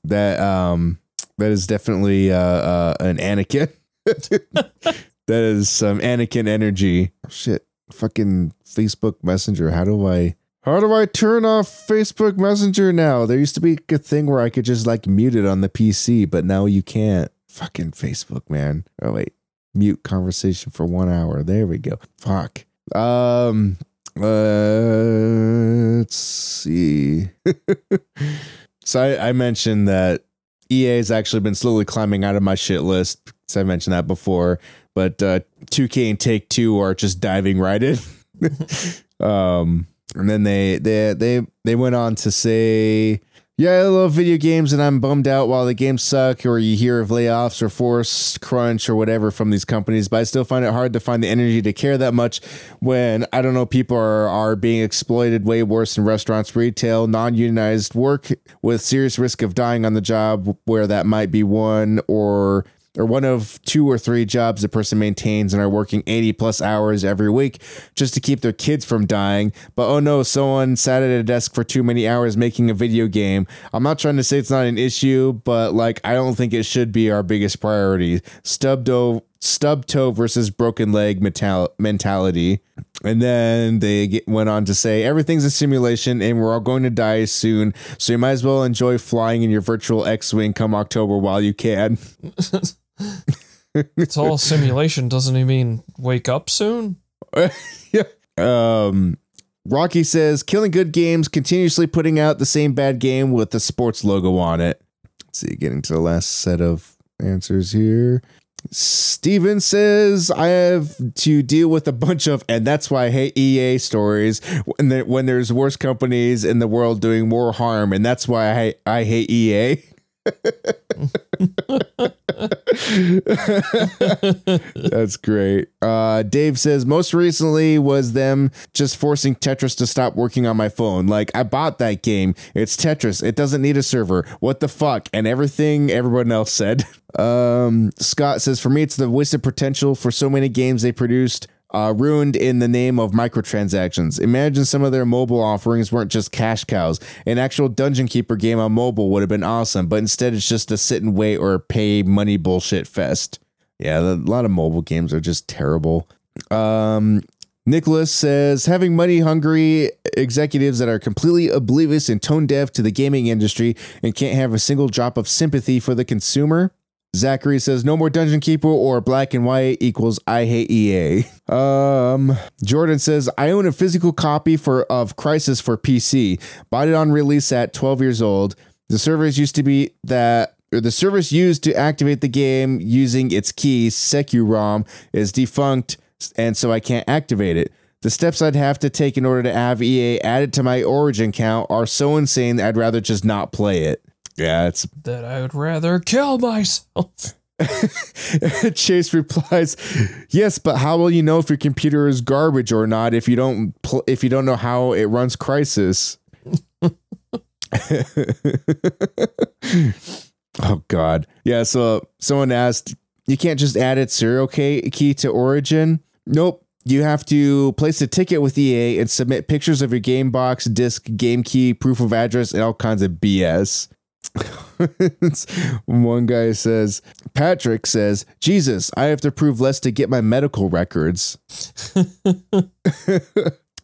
that um that is definitely uh, uh an Anakin. that is some Anakin energy. Shit. Fucking Facebook Messenger. How do I how do I turn off Facebook Messenger now? There used to be a thing where I could just like mute it on the PC, but now you can't. Fucking Facebook, man. Oh wait. Mute conversation for one hour. There we go. Fuck. Um uh, let's see. so I, I mentioned that EA has actually been slowly climbing out of my shit list. So I mentioned that before, but uh 2K and Take Two are just diving right in. um, and then they they they they went on to say, "Yeah, I love video games, and I'm bummed out while the games suck, or you hear of layoffs or forced crunch or whatever from these companies. But I still find it hard to find the energy to care that much when I don't know people are are being exploited way worse in restaurants, retail, non-unionized work with serious risk of dying on the job, where that might be one or." Or one of two or three jobs a person maintains and are working 80 plus hours every week just to keep their kids from dying. But oh no, someone sat at a desk for too many hours making a video game. I'm not trying to say it's not an issue, but like I don't think it should be our biggest priority. Stub toe, stub toe versus broken leg metal- mentality. And then they get, went on to say everything's a simulation and we're all going to die soon. So you might as well enjoy flying in your virtual X-wing come October while you can. It's all simulation. Doesn't he mean wake up soon? yeah. Um, Rocky says, killing good games, continuously putting out the same bad game with the sports logo on it. Let's see, getting to the last set of answers here. Steven says, I have to deal with a bunch of, and that's why I hate EA stories when, when there's worse companies in the world doing more harm, and that's why I, I hate EA. That's great. Uh, Dave says most recently was them just forcing Tetris to stop working on my phone. Like I bought that game. It's Tetris. It doesn't need a server. What the fuck? And everything everyone else said. Um, Scott says for me it's the wasted potential for so many games they produced. Uh, ruined in the name of microtransactions. Imagine some of their mobile offerings weren't just cash cows. An actual Dungeon Keeper game on mobile would have been awesome, but instead it's just a sit and wait or pay money bullshit fest. Yeah, a lot of mobile games are just terrible. Um, Nicholas says having money hungry executives that are completely oblivious and tone deaf to the gaming industry and can't have a single drop of sympathy for the consumer. Zachary says no more Dungeon Keeper or Black and White equals I hate EA. Um, Jordan says I own a physical copy for of Crysis for PC. Bought it on release at 12 years old. The service used to be that or the service used to activate the game using its key SecuROM is defunct, and so I can't activate it. The steps I'd have to take in order to have EA added to my Origin count are so insane that I'd rather just not play it. Yeah, it's That I would rather kill myself. Chase replies, "Yes, but how will you know if your computer is garbage or not if you don't pl- if you don't know how it runs Crysis?" Oh God. Yeah. So someone asked, you can't just add its serial key, key to Origin. Nope. You have to place a ticket with EA and submit pictures of your game box, disc, game key, proof of address, and all kinds of BS. One guy says, Patrick says, Jesus, I have to prove less to get my medical records.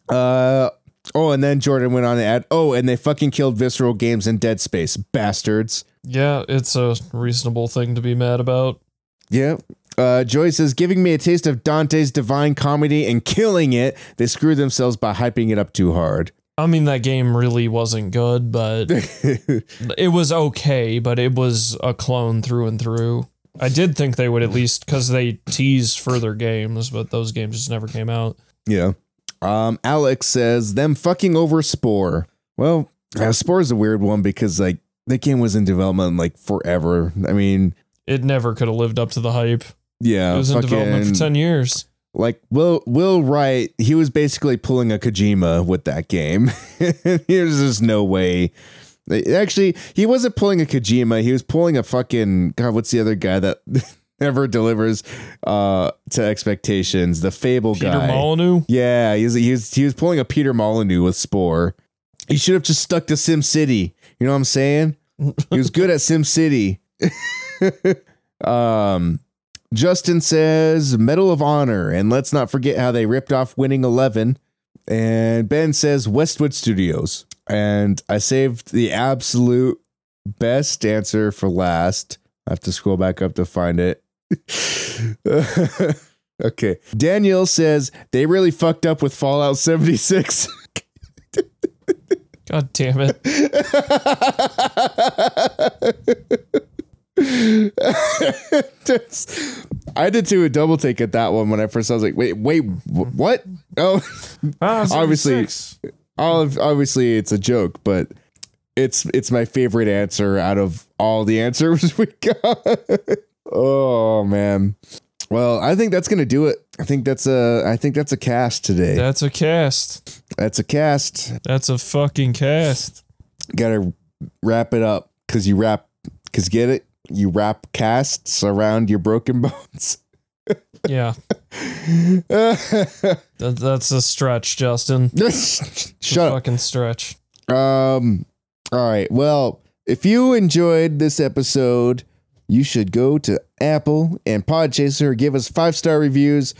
uh, oh, and then Jordan went on to add, oh, and they fucking killed Visceral Games and Dead Space, bastards. Yeah, it's a reasonable thing to be mad about. Yeah. Uh, Joy says, giving me a taste of Dante's divine comedy and killing it. They screwed themselves by hyping it up too hard. I mean, that game really wasn't good, but it was okay, but it was a clone through and through. I did think they would at least, because they tease further games, but those games just never came out. Yeah. Um, Alex says, them fucking over Spore. Well, uh, Spore is a weird one because, like, that game was in development, like, forever. I mean, It never could have lived up to the hype. yeah. It was in development for 10 years. Like Will Will Wright, he was basically pulling a Kojima with that game. There's just no way. Actually, he wasn't pulling a Kojima. He was pulling a fucking God. What's the other guy that never delivers uh, to expectations? The Fable Peter guy. Molyneux? Yeah, he was, he was he was pulling a Peter Molyneux with Spore. He should have just stuck to Sim City. You know what I'm saying? He was good at Sim City. um, Justin says Medal of Honor, and let's not forget how they ripped off Winning Eleven. And Ben says Westwood Studios, and I saved the absolute best answer for last. I have to scroll back up to find it. okay. Daniel says they really fucked up with Fallout 76. God damn it. That's- I did too a double take at that one when I first I was like, wait, wait, wh- what? Oh, Ah, Obviously- obviously it's a joke, but it's it's my favorite answer out of all the answers we got. oh man. Well, I think that's gonna do it. I think that's a I think that's a cast today. That's a cast. That's a cast. That's a fucking cast. Gotta wrap it up because you wrap because get it you wrap casts around your broken bones. Yeah. That, that's a stretch, Justin. Shut up. Fucking stretch. Um. All right. Well, if you enjoyed this episode, you should go to Apple and Podchaser, give us five star reviews,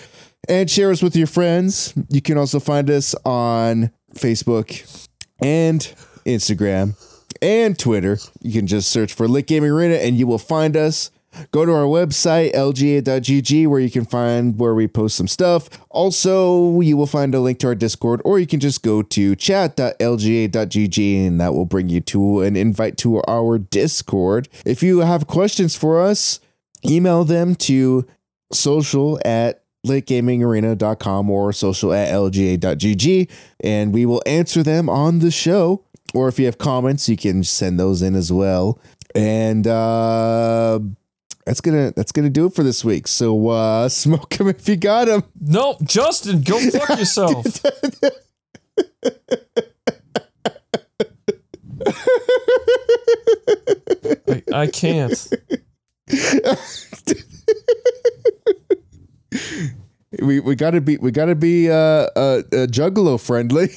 and share us with your friends. You can also find us on Facebook and Instagram and Twitter. You can just search for Lit Gaming Arena, and you will find us. Go to our website, lga.gg, where you can find where we post some stuff. Also, you will find a link to our Discord, or you can just go to chat.lga.gg, and that will bring you to an invite to our Discord. If you have questions for us, email them to social at lategamingarena.com or social at lga.gg, and we will answer them on the show. Or if you have comments, you can send those in as well. And uh that's gonna that's gonna do it for this week. So uh smoke them if you got them. No, Justin, go fuck yourself. I, I can't. We we gotta be we gotta be uh uh, uh juggalo friendly.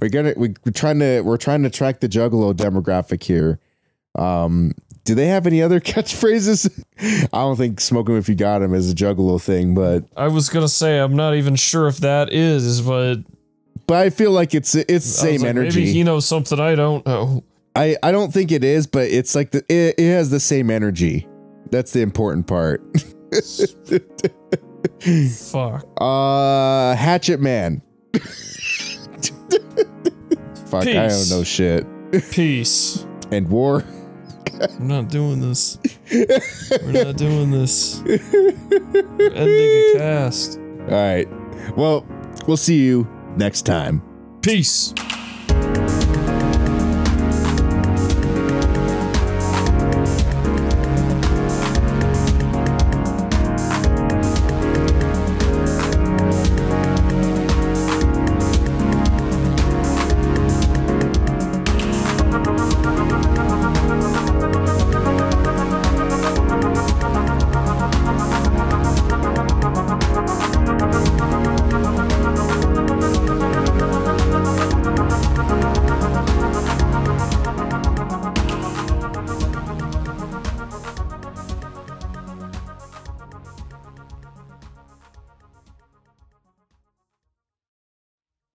We're gonna we, we're trying to we're trying to track the juggalo demographic here. Um do they have any other catchphrases? I don't think "smoke 'em if you got got 'em is a juggalo thing, but I was gonna say I'm not even sure if that is, but but I feel like it's it's the same like, energy. Maybe he knows something I don't know. I I don't think it is, but it's like the it, it has the same energy. That's the important part. Fuck. Uh, Hatchet Man. Fuck, I don't know shit. Peace. And War. We're not doing this. We're not doing this. We're ending a cast. All right. Well, we'll see you next time. Peace.